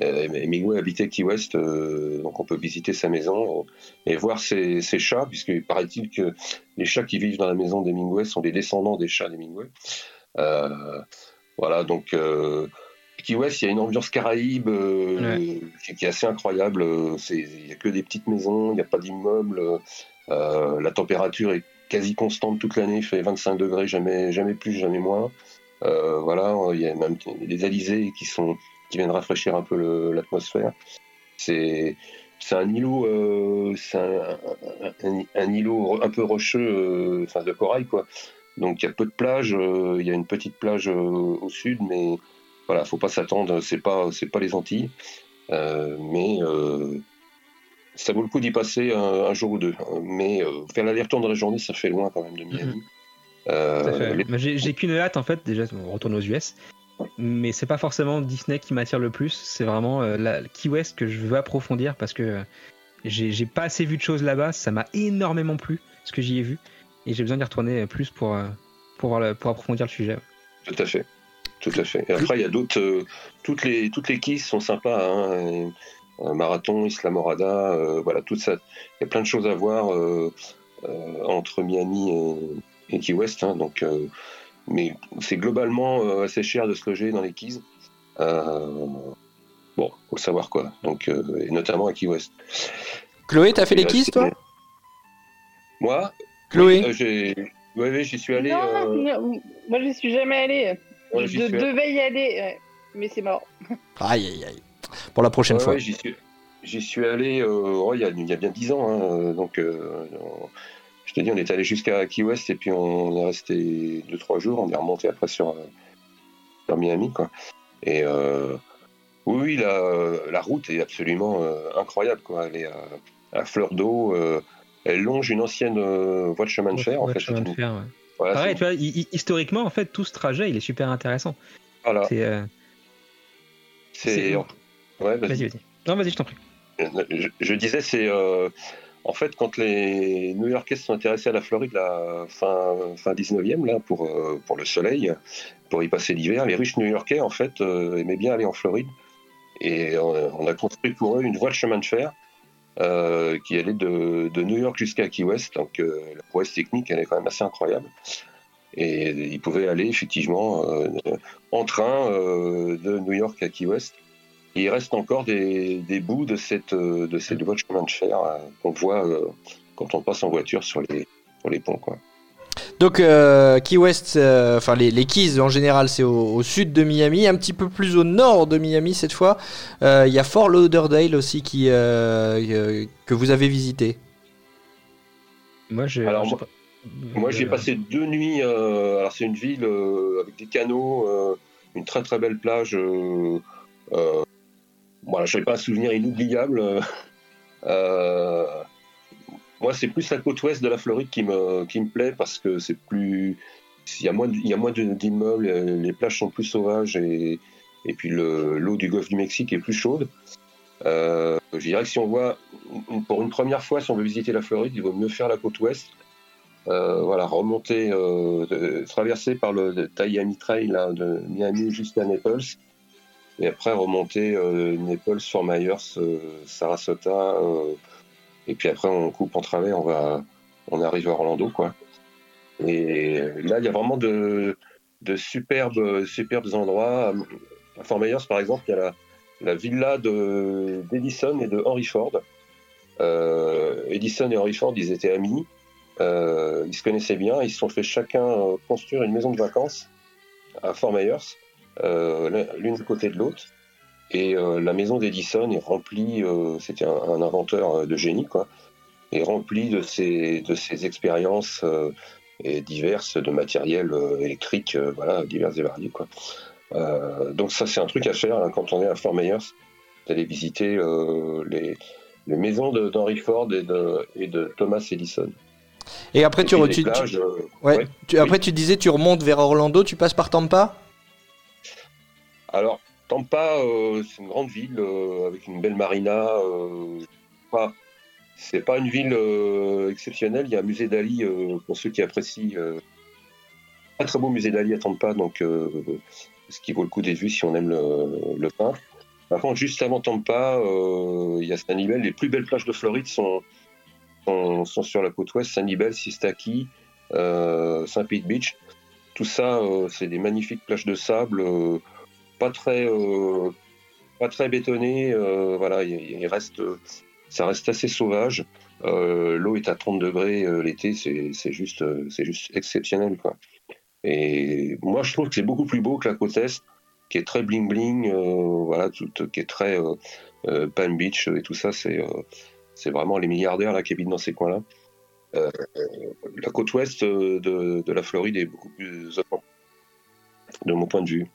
Hemingway habitait Key West, euh, donc on peut visiter sa maison euh, et voir ses, ses chats, puisqu'il paraît-il que les chats qui vivent dans la maison d'Hemingway sont des descendants des chats d'Hemingway. Euh, voilà, donc euh, Key West, il y a une ambiance caraïbe euh, qui, qui est assez incroyable. Euh, Il n'y a que des petites maisons, il n'y a pas d'immeubles. Euh, la température est quasi constante toute l'année, il fait 25 degrés, jamais, jamais plus, jamais moins. Euh, voilà, il y a même des alizés qui, sont, qui viennent rafraîchir un peu l'atmosphère. C'est c'est un îlot, euh, c'est un, un- un îlot un peu rocheux, euh, enfin de corail quoi. Donc il y a peu de plages, euh, il y a une petite plage au sud, mais voilà, faut pas s'attendre, c'est pas c'est pas les Antilles, mais ça vaut le coup d'y passer un, un jour ou deux. Mais faire l'aller-retour dans la journée, ça fait loin quand même de Miami. Les- j'ai qu'une hâte en fait, déjà on retourne aux US, mais c'est pas forcément Disney qui m'attire le plus, c'est vraiment euh, Key West que je veux approfondir parce que euh, j'ai pas assez vu de choses là-bas, ça m'a énormément plu ce que j'y ai vu et j'ai besoin d'y retourner plus pour, euh, pour, pour approfondir le sujet. Tout à fait. Tout à fait. Et après, il y a d'autres. euh, toutes les toutes les keys sont sympas. Hein, euh, Marathon, Isla Morada, euh, voilà, tout ça. Il y a plein de choses à voir euh, euh, entre Miami et, Key West. hein, donc, euh, mais c'est globalement euh, assez cher de se loger dans les keys. Euh, bon, faut le savoir quoi. Donc, euh, et notamment à Key West. Chloé, t'as fait les c'est- toi? Moi, Chloé euh, j'ai. Oui, oui, j'y suis allé. non, euh, non, moi je suis jamais ouais, je j'y allé. devais y aller, ouais. mais c'est mort. [LAUGHS] Aïe, aïe, aïe. Pour la prochaine Ouais, fois. ouais, j'y suis, j'y suis allé euh, ouais, il, y a, il y a bien 10 ans. hein, donc, euh, on- je te dis, on est allé jusqu'à Key West et puis on est resté 2-3 jours. On est remonté après sur, euh, sur Miami. Quoi. Et euh, oui, la, la route est absolument euh, incroyable. Quoi. Elle est à, à fleur d'eau. euh, elle longe une ancienne voie de chemin de fer. En fait, chemin de fer, ouais. voilà, Pareil, tu vois, hi- hi- historiquement, en fait, tout ce trajet, il est super intéressant. voilà, C'est, ouais, vas-y. Vas-y, vas-y. Non, vas-y, je t'en prie. je, je disais, c'est en fait quand les New-Yorkais se sont intéressés à la Floride, fin, fin 19e, là, pour, euh, pour le soleil, pour y passer l'hiver, les riches New-Yorkais, en fait, euh, aimaient bien aller en Floride. Et on, a construit pour eux une voie de chemin de fer euh, qui allait de, de New York jusqu'à Key West. Donc la prouesse technique, elle est quand même assez incroyable. Et ils pouvaient aller effectivement en train de New York à Key West. Et il reste encore des, des bouts de cette, euh, de cette voie de chemin de fer euh, qu'on voit euh, quand on passe en voiture sur les, sur les ponts. Quoi. Donc euh, Key West, euh, enfin les, les Keys en général, c'est au, au sud de Miami, un petit peu plus au nord de Miami cette fois. Euh, Il y a Fort Lauderdale aussi qui que vous avez visité. Moi, je- moi- j'ai passé deux nuits. euh, alors, c'est une ville euh, avec des canaux, euh, une très très belle plage. Euh, euh, voilà, je n'avais pas un souvenir inoubliable. euh, [LAUGHS] euh, moi, c'est plus la côte ouest de la Floride qui me, qui me plaît parce que c'est plus, il y a moins, moins d'immeubles, euh, les plages sont plus sauvages et, et puis le- l'eau du golfe du Mexique est plus chaude. Je dirais que si on voit, pour une première fois, si on veut visiter la Floride, il vaut mieux faire la côte ouest. Voilà, remonter, traverser par le Miami Trail de Miami jusqu'à Naples. Et après remonter euh, Naples, Fort Myers, euh, Sarasota. euh, et puis après on coupe en travers, on va, on arrive à Orlando quoi. Et là il y a vraiment de, superbes, superbes endroits. À Fort Myers par exemple, il y a la, la villa de d'Edison et de Henry Ford. Edison et Henry Ford, ils étaient amis. Ils se connaissaient bien. Ils se sont fait chacun construire une maison de vacances à Fort Myers, l'une du côté de l'autre. Et euh, la maison d'Edison est remplie, euh, c'était un, un inventeur euh, de génie, quoi, est remplie de ses, de ses expériences euh, et diverses de matériel euh, électrique, euh, voilà, divers et variés, quoi. Euh, donc ça, c'est un truc à faire hein, quand on est à Fort Myers, d'aller visiter euh, les, les maisons d'Henry Ford et de, et de Thomas Edison. Et après, Et tu, euh, ouais, ouais. tu- après tu disais tu remontes vers Orlando, tu passes par Tampa? Alors, Tampa, euh, c'est une grande ville euh, avec une belle marina. Euh, c'est pas une ville exceptionnelle. Il y a un musée d'Ali pour ceux qui apprécient. Un très beau musée d'Ali à Tampa, donc ce qui vaut le coup d'être vu si on aime le, le pain. Par contre, juste avant Tampa, il y a Sanibel. Les plus belles plages de Floride sont, sont, sur la côte ouest. Sanibel, Sistaki, Saint Pete Beach. Tout ça, c'est des magnifiques plages de sable. Pas très euh, pas très bétonné euh, voilà il, reste ça reste assez sauvage. Euh, l'eau est à 30 degrés l'été c'est juste c'est juste exceptionnel quoi. Et moi je trouve que c'est beaucoup plus beau que la côte est qui est très bling bling voilà tout, qui est très Palm Beach et tout ça c'est c'est vraiment les milliardaires là qui habitent dans ces coins là la côte ouest de, de la Floride est beaucoup plus de mon point de vue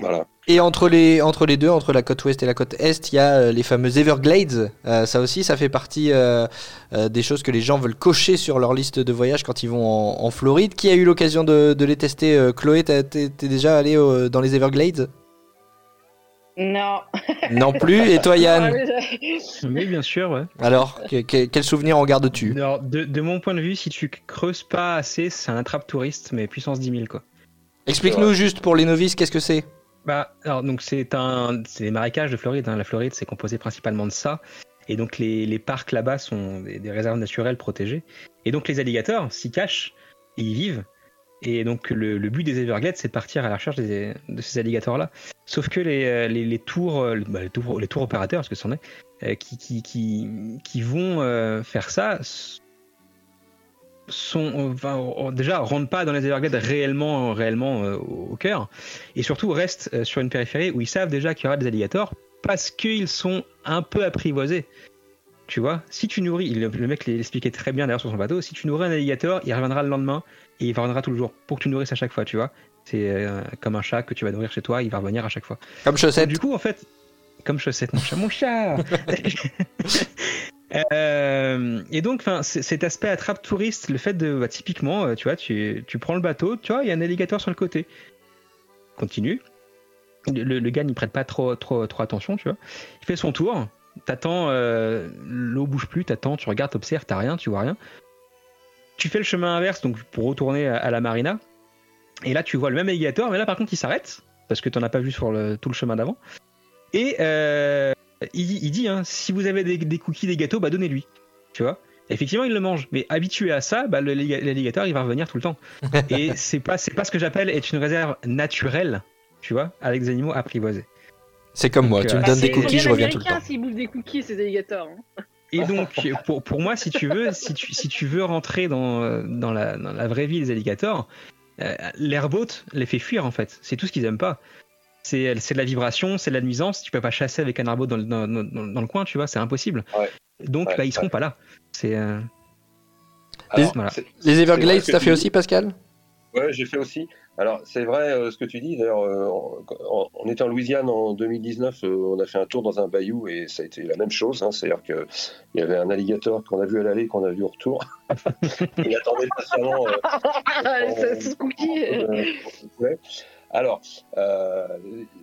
voilà Et entre les, entre les deux, entre la côte ouest et la côte est, il y a euh, les fameux Everglades. Euh, ça aussi, ça fait partie euh, euh, des choses que les gens veulent cocher sur leur liste de voyage quand ils vont en, en Floride. Qui a eu l'occasion de, de les tester euh, Chloé, t'es déjà allé euh, dans les Everglades? Non. [LAUGHS] Non plus. Et toi, Yann? Oui, bien sûr, ouais. Alors, que- que- quel souvenir en gardes-tu? Alors, de, de mon point de vue, si tu creuses pas assez, c'est un attrape touriste, mais puissance 10 000, quoi. Explique-nous juste pour les novices, qu'est-ce que c'est? Bah, alors, donc, c'est un, c'est des marécages de Floride. hein. La Floride, c'est composé principalement de ça. Et donc, les, les parcs là-bas sont des, des réserves naturelles protégées. Et donc, les alligators s'y cachent et y vivent. Et donc, le, le but des Everglades, c'est de partir à la recherche des- de ces alligators-là. Sauf que les, euh, les, les tours, euh, bah, les, tours, les tours opérateurs, parce que c'en est, euh, qui, qui, qui, qui vont euh, faire ça, sont, enfin, euh, déjà rentrent pas dans les Everglades réellement, réellement euh, au cœur, et surtout restent euh, sur une périphérie où ils savent déjà qu'il y aura des alligators parce qu'ils sont un peu apprivoisés. Tu vois, si tu nourris, le le mec l'expliquait très bien d'ailleurs sur son bateau, si tu nourris un alligator, il reviendra le lendemain et il reviendra tout le jour pour que tu nourrisses à chaque fois, tu vois. C'est euh, comme un chat que tu vas nourrir chez toi, il va revenir à chaque fois. Comme Donc, chaussette. du coup, en fait, comme chaussette, mon chat, mon chat. [LAUGHS] [LAUGHS] Euh, et donc, cet aspect attrape touriste, le fait de, bah, typiquement, euh, tu vois, tu, tu prends le bateau, tu vois, il y a un alligator sur le côté. Continue. Le, le- gars n'y prête pas trop, trop, trop attention, tu vois. Il fait son tour. T'attends, euh, l'eau bouge plus, t'attends, tu regardes, t'observes, t'as rien, tu vois rien. Tu fais le chemin inverse, donc pour retourner à, la marina. Et là, tu vois le même alligator, mais là, par contre, il s'arrête parce que t'en as pas vu sur tout le chemin d'avant. Et euh, il, dit- il dit, hein, si vous avez des, des cookies, des gâteaux, bah donnez-lui. Tu vois? Effectivement, il le mange. Mais habitué à ça, bah, l'alligator, il va revenir tout le temps. [LAUGHS] Et c'est pas, c'est pas ce que j'appelle être une réserve naturelle, tu vois, avec des animaux apprivoisés. C'est comme moi, Donc, tu euh, me ah, donnes des cookies, je reviens tout le temps. s'ils bouffent des cookies, ces alligators. hein. Et donc, pour, pour moi, si tu veux, si tu, si tu veux rentrer dans, dans, la, dans la vraie vie des alligators, euh, l'airboat les fait fuir en fait. C'est tout ce qu'ils aiment pas. C'est de la vibration, c'est de la nuisance. Tu peux pas chasser avec un airboat dans, le- dans, dans- dans le coin, tu vois, c'est impossible. Ouais. Donc, Ouais, bah, ils seront ouais. pas là. C'est euh, Alors, Voilà. Les Everglades, t'as fait dis. aussi, Pascal? Ouais, j'ai fait aussi. Alors, c'est vrai euh, ce que tu dis. D'ailleurs, euh, on, on était en Louisiane en 2019. euh, on a fait un tour dans un bayou et ça a été la même chose. hein. C'est-à-dire qu'il y avait un alligator qu'on a vu à l'aller, qu'on a vu au retour. [LAUGHS] Il attendait patiemment. [LAUGHS] Alors, euh,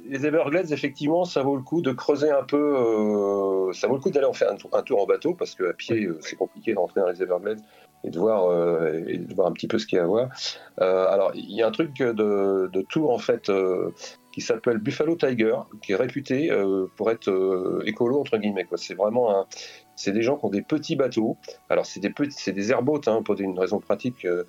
les Everglades, effectivement, ça vaut le coup de creuser un peu. euh, ça vaut le coup d'aller en faire un tour, un tour en bateau parce qu'à pied, euh, c'est compliqué d'entrer dans les Everglades et de voir, et de voir un petit peu ce qu'il y a à voir. Alors, il y a un truc de, de tour en fait qui s'appelle Buffalo Tiger, qui est réputé pour être écolo entre guillemets. C'est vraiment un, c'est des gens qui ont des petits bateaux. Alors, c'est des petits, c'est des airboats hein, pour une raison pratique. euh,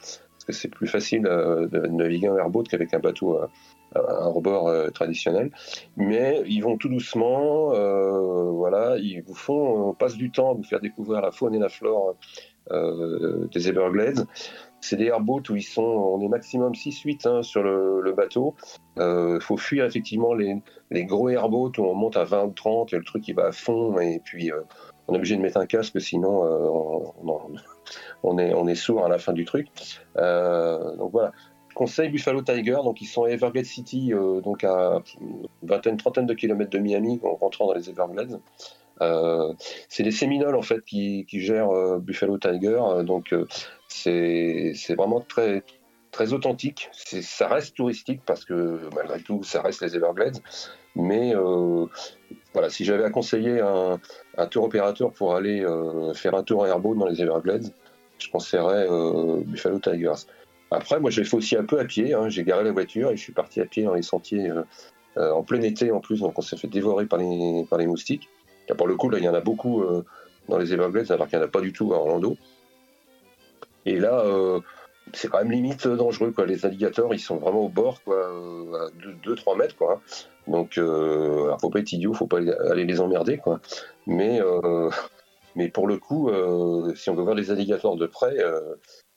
parce que c'est plus facile euh, de naviguer en airboat qu'avec un bateau à, à un rebord euh, traditionnel. Mais ils vont tout doucement, euh, voilà, ils vous font, on passe du temps à vous faire découvrir la faune et la flore euh, des Everglades. C'est des airboats où ils sont, on est maximum 6-8 hein, sur le, bateau. Il euh, faut fuir effectivement les, les gros airboats où on monte à 20 ou 30 et le truc il va à fond et puis euh, on est obligé de mettre un casque sinon euh, on, on- on est, on est sourd à la fin du truc. Euh, donc voilà. Conseil Buffalo Tiger, donc ils sont à Everglades City, euh, donc à une vingtaine, trentaine de kilomètres de Miami en rentrant dans les Everglades. Euh, c'est les Séminoles en fait qui, qui gèrent euh, Buffalo Tiger, donc c'est vraiment très très authentique. Ça reste touristique parce que malgré tout, ça reste les Everglades. Mais voilà, si j'avais à conseiller un, tour opérateur pour aller euh, faire un tour en airboat dans les Everglades, je conseillerais euh, Buffalo Tigers. Après, moi, j'ai fait aussi un peu à pied. hein. J'ai garé la voiture et je suis parti à pied dans les sentiers euh, en plein été en plus. Donc, on s'est fait dévorer par les, par les moustiques. Et pour le coup, là, il y en a beaucoup dans les Everglades, alors qu'il n'y en a pas du tout à Orlando. Et là, c'est quand même limite dangereux. Quoi. Les alligators, ils sont vraiment au bord, quoi, euh, à 2-3 mètres. Quoi. Donc, euh, alors, faut pas être idiot, faut pas aller les emmerder. Quoi. Mais, euh, mais pour le coup, euh, si on veut voir les alligators de près,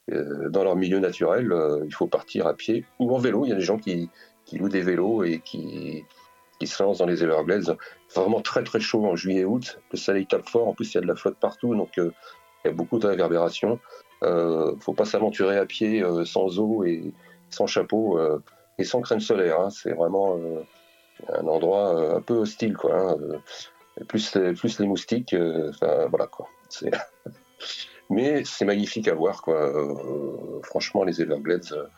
dans leur milieu naturel, il faut partir à pied ou en vélo. Il y a des gens qui, louent des vélos et qui, se lancent dans les Everglades. Vraiment très très chaud en juillet-août. Le soleil tape fort. En plus, il y a de la flotte partout, donc il y a beaucoup de réverbération. Euh, faut pas s'aventurer à pied euh, sans eau et sans chapeau euh, et sans crème solaire. hein. C'est vraiment un endroit un peu hostile, quoi. hein. Plus, les- plus les moustiques, voilà quoi. C'est- [LAUGHS] Mais c'est magnifique à voir, quoi. Franchement, les Everglades,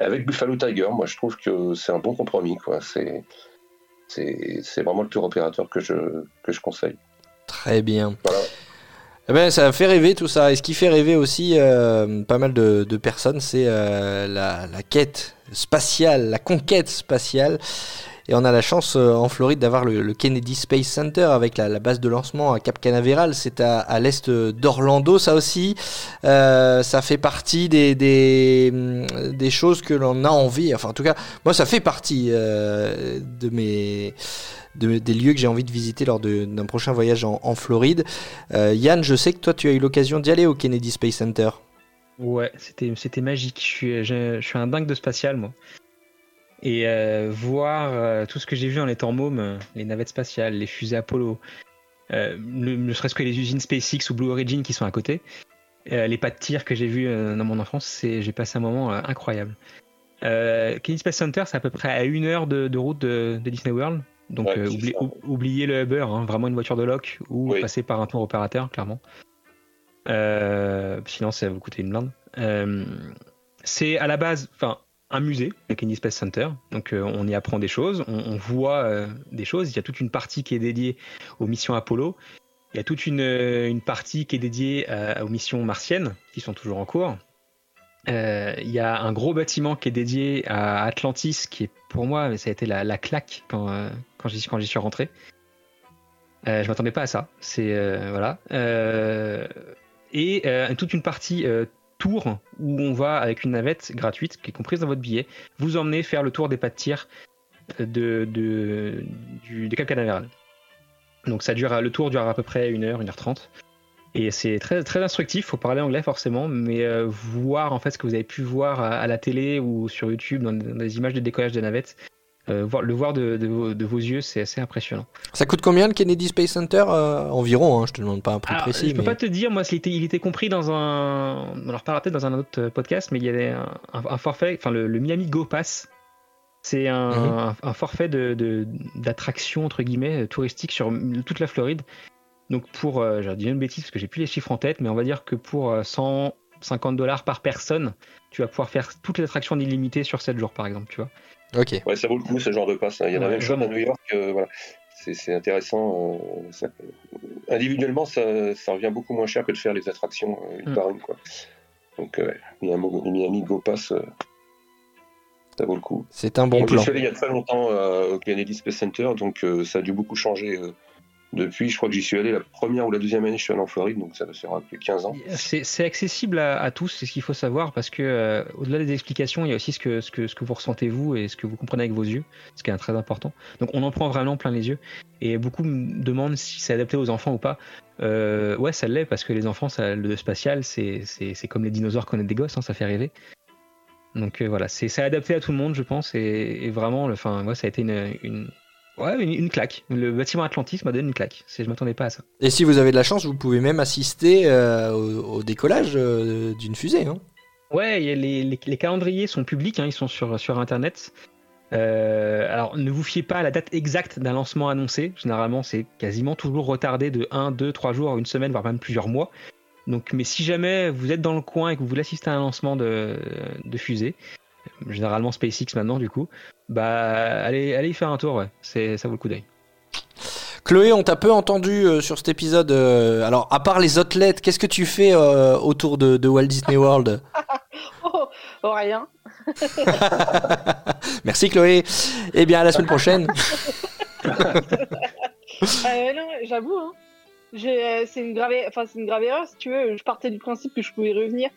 avec Buffalo Tiger, moi je trouve que c'est un bon compromis, quoi. C'est c'est c'est vraiment le tour opérateur que je que je conseille. Très bien. Voilà. Eh ben, ça fait rêver tout ça. Et ce qui fait rêver aussi euh, pas mal de, de personnes, c'est euh, la, la quête spatiale, la conquête spatiale. Et on a la chance euh, en Floride d'avoir le, le Kennedy Space Center avec la, la base de lancement à Cap Canaveral. C'est à, à l'est d'Orlando, ça aussi. Euh, ça fait partie des, des, hum, des choses que l'on a envie. Enfin, en tout cas, moi, ça fait partie euh, de mes de- des lieux que j'ai envie de visiter lors d'un prochain voyage en, Floride. Euh, Yann, je sais que toi, tu as eu l'occasion d'y aller au Kennedy Space Center. Ouais, c'était magique. Je suis, je, suis un dingue de spatial, moi. Et euh, voir euh, tout ce que j'ai vu en étant môme, les navettes spatiales, les fusées Apollo, ne, serait-ce que les usines SpaceX ou Blue Origin qui sont à côté, les pas de tir que j'ai vus dans mon enfance, j'ai passé un moment incroyable. Kennedy Space Center, c'est à peu près à une heure de, route de Disney World. Donc Ouais, euh, oublie- ou- oubliez le Uber, hein, vraiment une voiture de loc ou Oui. passer par un tour opérateur, clairement. Euh, sinon, ça va vous coûter une blinde. Euh, c'est à la base, enfin, un musée, le Kennedy Space Center. Donc, on y apprend des choses, on, on voit des choses. Il y a toute une partie qui est dédiée aux missions Apollo. Il y a toute une, une partie qui est dédiée à- aux missions martiennes, qui sont toujours en cours. Euh, il y a un gros bâtiment qui est dédié à Atlantis, qui est pour moi, ça a été la, la claque quand, euh, quand j'y quand suis rentré. Euh, je m'attendais pas à ça. C'est euh, voilà. Euh, et euh, toute une partie tour où on va avec une navette gratuite qui est comprise dans votre billet, vous emmener faire le tour des pas de tir de, de, du, Cap Canaveral. Donc ça dure, le tour dure à peu près 1 heure, 1 heure 30. Et c'est très, très instructif, faut parler anglais forcément, mais voir en fait ce que vous avez pu voir à, à la télé ou sur YouTube dans, dans des images de décollage de navettes, euh, voir, le voir de, de vos, de vos yeux, c'est assez impressionnant. Ça coûte combien le Kennedy Space Center euh, Environ, hein, je te demande pas un prix Alors, précis. je peux mais... pas te dire, moi, il était, il était compris dans un. On en reparlera peut-être dans un autre podcast, mais il y avait un, un- un forfait, enfin le, le Miami Go Pass. C'est un, Mhm. un- forfait de- d'attraction, entre guillemets, touristique sur toute la Floride. Donc pour, euh, j'ai dit une bêtise parce que j'ai plus les chiffres en tête, mais on va dire que pour euh, 100, 50 dollars par personne, tu vas pouvoir faire toutes les attractions illimitées sur 7 jours, par exemple, tu vois. Ok. Ouais, ça vaut le coup ce genre de passe. hein. Il y en a Ouais, même chose à. New York. euh, voilà. C'est c'est intéressant. euh, ça- individuellement, ça, ça revient beaucoup moins cher que de faire les attractions euh, une Mm. par une. Quoi. Donc, euh, Miami, Miami Go Pass, euh, ça vaut le coup. C'est un bon plan. suis allé il y a très longtemps euh, au Kennedy Space Center, donc euh, ça a dû beaucoup changer euh, depuis. Je crois que j'y suis allé la première ou la deuxième année, je suis allé en Floride, donc ça doit faire plus de 15 ans. C'est c'est accessible à, tous, c'est ce qu'il faut savoir, parce que euh, au-delà des explications, il y a aussi ce que, vous ressentez vous et ce que vous comprenez avec vos yeux, ce qui est très important. Donc on en prend vraiment plein les yeux. Et beaucoup me demandent si c'est adapté aux enfants ou pas. Euh, ouais, ça l'est, parce que les enfants, le spatial, c'est comme les dinosaures est des gosses, hein, ça fait rêver. Donc euh, voilà, c'est adapté à tout le monde, je pense, et, vraiment, enfin, ouais, ça a été une, ouais, une, une claque. Le bâtiment Atlantis m'a donné une claque. Je m'attendais pas à ça. Et si vous avez de la chance, vous pouvez même assister euh, au, au décollage euh, d'une fusée. Hein. Ouais, les, les- les calendriers sont publics, hein, ils sont sur, sur Internet. Euh, alors, ne vous fiez pas à la date exacte d'un lancement annoncé. Généralement, c'est quasiment toujours retardé de 1, 2, 3 jours, une semaine, voire même plusieurs mois. Donc, mais si jamais vous êtes dans le coin et que vous voulez assister à un lancement de, de fusée, généralement SpaceX maintenant du coup, bah allez, allez y faire un tour, ouais. C'est, ça vaut le coup d'œil. Chloé, on t'a peu entendu euh, sur cet épisode. euh, alors, à part les athlètes, qu'est-ce que tu fais euh, autour de, de Walt Disney World [LAUGHS] Oh, oh, rien. [LAUGHS] Merci Chloé. Eh bien, à la semaine prochaine. [LAUGHS] Euh, non, j'avoue, hein. J'ai, euh, c'est une grave, enfin c'est une grave erreur si tu veux. Je partais du principe que je pouvais revenir.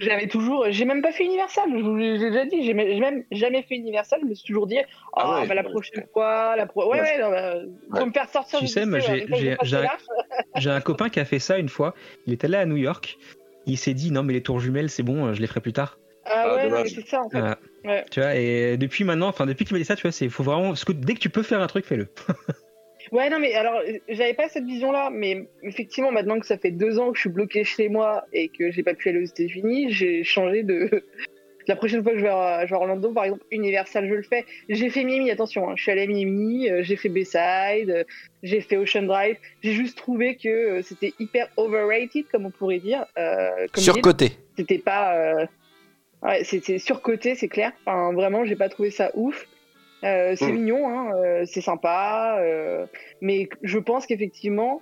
J'avais toujours, j'ai même pas fait Universal. Je vous l'ai j'ai déjà dit, j'ai même jamais fait Universal. Je me suis toujours dit, ah Ah ouais, bah, la ouais, prochaine fois, la pro... ouais Ouais. ouais, non, bah, faut me faire sortir. Tu du sais, j'ai- un- large. [LAUGHS] J'ai un copain qui a fait ça une fois. Il est allé à New York. Il s'est dit non mais les tours jumelles c'est bon, je les ferai plus tard. Ah Ah, ouais, c'est ça en fait. Voilà. Ouais. Tu vois, et depuis maintenant, enfin depuis qu'il m'a dit ça, tu vois, c'est faut vraiment parce que dès que tu peux faire un truc, fais-le. [LAUGHS] Ouais, non, mais alors, j'avais pas cette vision-là, mais effectivement, maintenant que ça fait deux ans que je suis bloqué chez moi et que j'ai pas pu aller aux États-Unis, j'ai changé de. [LAUGHS] La prochaine fois que je vais, à, je vais à Orlando, par exemple, Universal, je le fais. J'ai fait Miami, attention, hein, je suis allé à Miami, euh, j'ai fait Bayside, euh, j'ai fait Ocean Drive. J'ai juste trouvé que euh, c'était hyper overrated, comme on pourrait dire. Euh, comme. Surcoté. C'était pas. euh, Ouais, c'était surcoté, c'est clair. Enfin, vraiment, j'ai pas trouvé ça ouf. Euh, c'est Mm. mignon, hein, euh, c'est sympa, euh, mais je pense qu'effectivement,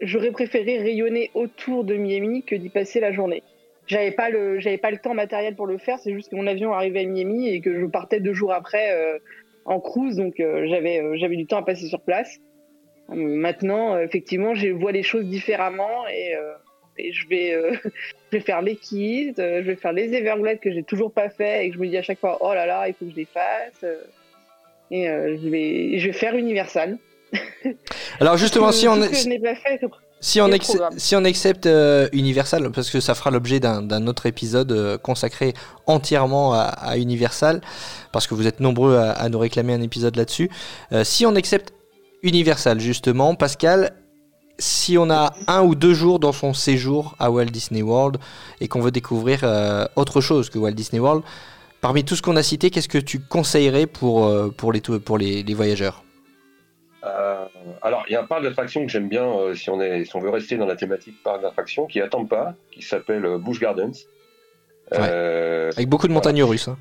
j'aurais préféré rayonner autour de Miami que d'y passer la journée. J'avais pas le, j'avais pas le temps matériel pour le faire. C'est juste que mon avion arrivait à Miami et que je partais deux jours après euh, en cruise, donc euh, j'avais, euh, j'avais du temps à passer sur place. Maintenant, effectivement, je vois les choses différemment et, euh, et je vais, euh, [LAUGHS] je vais faire les euh, je vais faire les Everglades que j'ai toujours pas fait et que je me dis à chaque fois, oh là là, il faut que je les fasse. Euh, et euh, je vais, je vais faire Universal. [LAUGHS] Alors justement, Tout- si on, si on, si on accepte euh, Universal, parce que ça fera l'objet d'un autre épisode euh, consacré entièrement à, à Universal, parce que vous êtes nombreux à, à nous réclamer un épisode là-dessus. Euh, si on accepte Universal, justement, Pascal, si on a un ou deux jours dans son séjour à Walt Disney World et qu'on veut découvrir euh, autre chose que Walt Disney World, parmi tout ce qu'on a cité, qu'est-ce que tu conseillerais pour, euh, pour, les, pour les, les voyageurs? Euh, alors, il y a un parc d'attractions que j'aime bien euh, si, on est, si on veut rester dans la thématique parc d'attractions, qui est à Tampa, qui s'appelle euh, Busch Gardens. Avec beaucoup de montagnes russes. hein.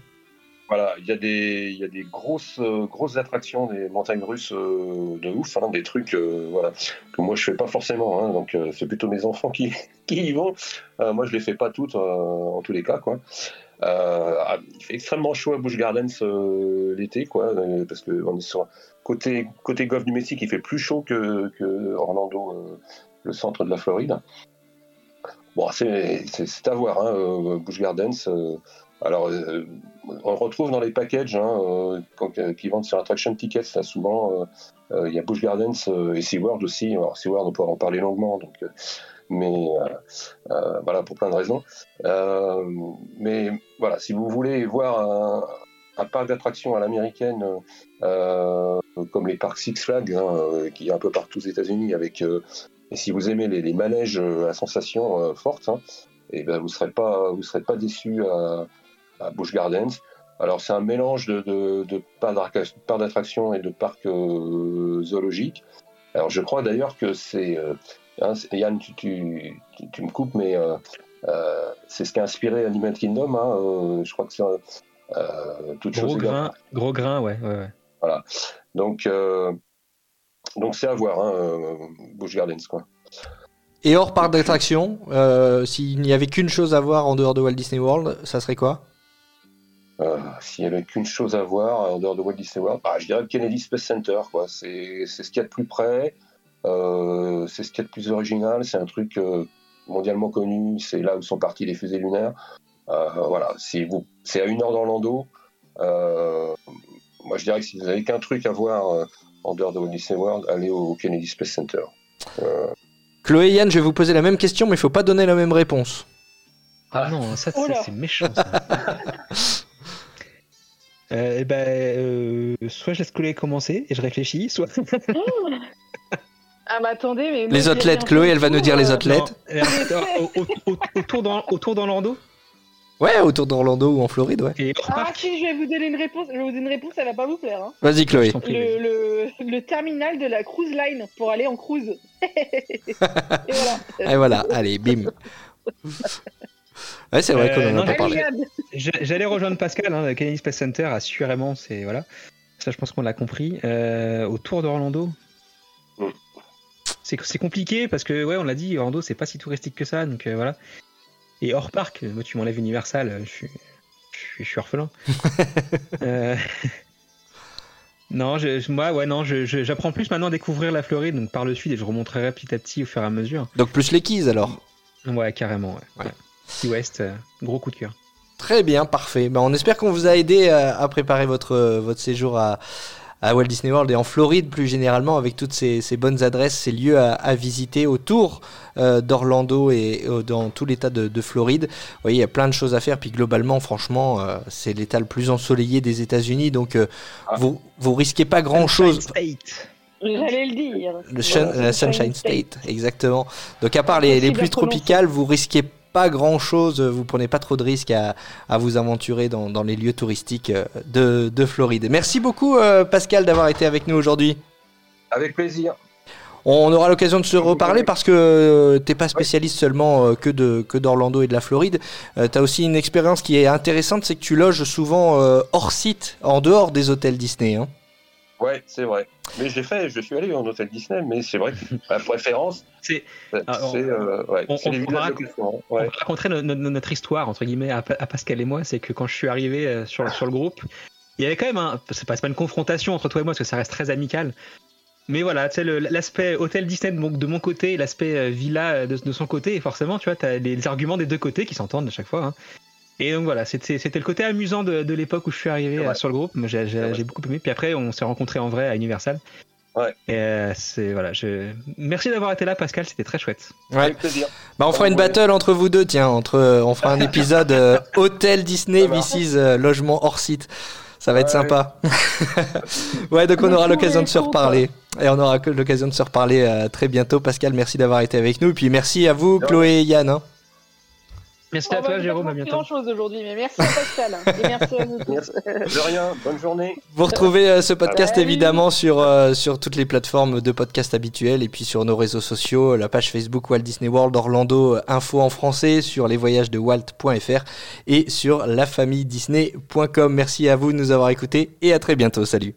Voilà, il y a des, il y a des grosses, grosses attractions, des montagnes russes de ouf, hein, des trucs, voilà, que moi je fais pas forcément, hein, donc c'est plutôt mes enfants qui, [LAUGHS] qui y vont. Moi je les fais pas toutes, en tous les cas, quoi. Euh, ah, il fait extrêmement chaud à Busch Gardens euh, l'été, quoi, euh, parce que on est sur côté côté Golfe du Mexique, il fait plus chaud que, Orlando, le centre de la Floride. Bon, c'est à voir, hein, Busch Gardens. alors, on retrouve dans les packages hein, qui vendent sur Attraction Tickets, là, souvent, il y a Busch Gardens et SeaWorld aussi. Alors, SeaWorld, on pourra en parler longuement, donc, mais euh, euh, voilà, pour plein de raisons. Euh, mais voilà, si vous voulez voir un, parc d'attractions à l'américaine, comme les parcs Six Flags, hein, qui est un peu partout aux États-Unis, avec et si vous aimez les, les manèges à sensations euh, fortes, hein, et ben vous serez pas vous serez pas déçu à, à Busch Gardens. Alors c'est un mélange de, de, de parcs d'attrac- parcs d'attractions et de parcs zoologiques. Alors je crois d'ailleurs que c'est hein, Yann, tu, tu, tu- tu me coupes, mais euh, Euh, c'est ce qui a inspiré Animal Kingdom. Hein, euh, je crois que c'est euh, toute Gros chose grain, gros grain, ouais. ouais, ouais. Donc, euh, donc c'est à voir, hein, euh, Busch Gardens, quoi. Et hors parc d'attraction, euh, s'il n'y avait qu'une chose à voir en dehors de Walt Disney World, ça serait quoi? Euh, S'il y avait qu'une chose à voir en dehors de Walt Disney World, bah, je dirais le Kennedy Space Center, quoi. C'est c'est ce qu'il y a de plus près, euh, c'est ce qu'il y a de plus original, c'est un truc euh, mondialement connu, c'est là où sont partis les fusées lunaires. Euh, voilà, si vous, c'est à une heure d'Orlando. Euh, moi, je dirais que si vous n'avez qu'un truc à voir euh, en dehors de Walt Disney World, allez au Kennedy Space Center. Euh, Chloé et Yann, je vais vous poser la même question, mais il faut pas donner la même réponse. Ah non, ça Oh c'est méchant ça. [LAUGHS] Euh, eh ben, euh, soit je laisse Chloé commencer et je réfléchis, soit. [LAUGHS] Ah, mais attendez, mais. Les athlètes, Chloé, elle va nous dire les athlètes. Euh, au- autour d'Or- autour d'Orlando Ouais, autour d'Orlando ou en Floride, ouais. et Ah, si, je vais vous donner une réponse. Je vais vous donner une réponse, elle va pas vous plaire. Hein. Vas-y, Chloé. Le, vas-y. le, le terminal de la cruise line pour aller en cruise. [LAUGHS] Et voilà. [LAUGHS] Et voilà, allez, bim. Ouais, c'est vrai Euh, qu'on en a pas parlé. J'allais rejoindre Pascal, hein, le Kennedy Space Center, assurément, c'est voilà. Ça, je pense qu'on l'a compris. Euh, autour d'Orlando, Mm. C'est c'est compliqué parce que ouais, on l'a dit, Orlando, c'est pas si touristique que ça, donc euh, voilà. Et hors parc, moi, tu m'enlèves Universal, euh, je suis, je suis, orphelin. [LAUGHS] Euh, [LAUGHS] Non, je, je- moi, ouais, non, j'apprends plus maintenant à découvrir la Floride, donc par le sud, et je remonterai petit à petit au fur et à mesure. Donc plus les keys alors? Ouais, carrément, ouais. Ouais. Sea West, euh, gros coup de cœur. Très bien, parfait. Ben, on espère qu'on vous a aidé à, à préparer votre, euh, votre séjour à, à Walt Disney World et en Floride plus généralement avec toutes ces, ces bonnes adresses, ces lieux à, à visiter autour euh, d'Orlando et euh, dans tout l'état de, de Floride. Vous voyez, il y a plein de choses à faire. Puis globalement, franchement, euh, c'est l'état le plus ensoleillé des États-Unis. Donc euh, Ah. vous, vous risquez pas grand-chose. Sunshine State. J'allais le dire. Le la Sunshine State, exactement. Donc à part les, les pluies tropicales, vous risquez pas grand chose, vous prenez pas trop de risques à, à vous aventurer dans, dans les lieux touristiques euh, de, de Floride. Merci beaucoup euh, Pascal d'avoir été avec nous aujourd'hui. avec plaisir. On aura l'occasion de se reparler parce que euh, t'es pas spécialiste seulement que de que d'Orlando et de la Floride. Euh, T'as aussi une expérience qui est intéressante, c'est que tu loges souvent euh, hors site, en dehors des hôtels Disney. Hein. Ouais, c'est vrai. Mais j'ai fait, je suis allé en hôtel Disney, mais c'est vrai que [LAUGHS] ma préférence, C'est- c'est Ah, on- euh, ouais, on- c'est on les villages. On Ouais. no- no- notre histoire entre guillemets à, Pa- à Pascal et moi, c'est que quand je suis arrivé euh, sur, sur le groupe, il y avait quand même un, c'est pas, c'est pas une confrontation entre toi et moi parce que ça reste très amical. Mais voilà, tu sais, l'aspect hôtel Disney de mon, de mon côté et l'aspect euh, villa euh, de, de son côté, et forcément, tu vois, t'as les, les arguments des deux côtés qui s'entendent à chaque fois. hein. Et donc voilà, c'était le côté amusant de, de l'époque où je suis arrivé euh, sur le groupe. Moi, J'ai beaucoup aimé. Puis après, on s'est rencontrés en vrai à Universal. Ouais. Et euh, c'est voilà, je merci d'avoir été là, Pascal. C'était très chouette. Ouais. Avec plaisir. Bah on fera une battle entre vous deux, tiens, entre euh, on fera un épisode euh, [LAUGHS] hôtel Disney euh, logement hors site. Ça va être Ouais. sympa. [LAUGHS] ouais, donc on aura Merci l'occasion de se reparler. Et on aura l'occasion de se reparler euh, très bientôt. Pascal, merci d'avoir été avec nous. Et puis merci à vous, Chloé et Yann. hein. Merci On à va toi, Jérôme. À bientôt. grand chose aujourd'hui, mais merci à Pascal. [LAUGHS] et merci à vous tous. Merci. De rien, bonne journée. Vous retrouvez euh, ce podcast évidemment sur, euh, sur toutes les plateformes de podcast habituelles et puis sur nos réseaux sociaux, la page Facebook Walt Disney World Orlando euh, Info en français, sur les voyages de Walt.fr et sur lafamilledisney.com. Merci à vous de nous avoir écoutés et à très bientôt. Salut.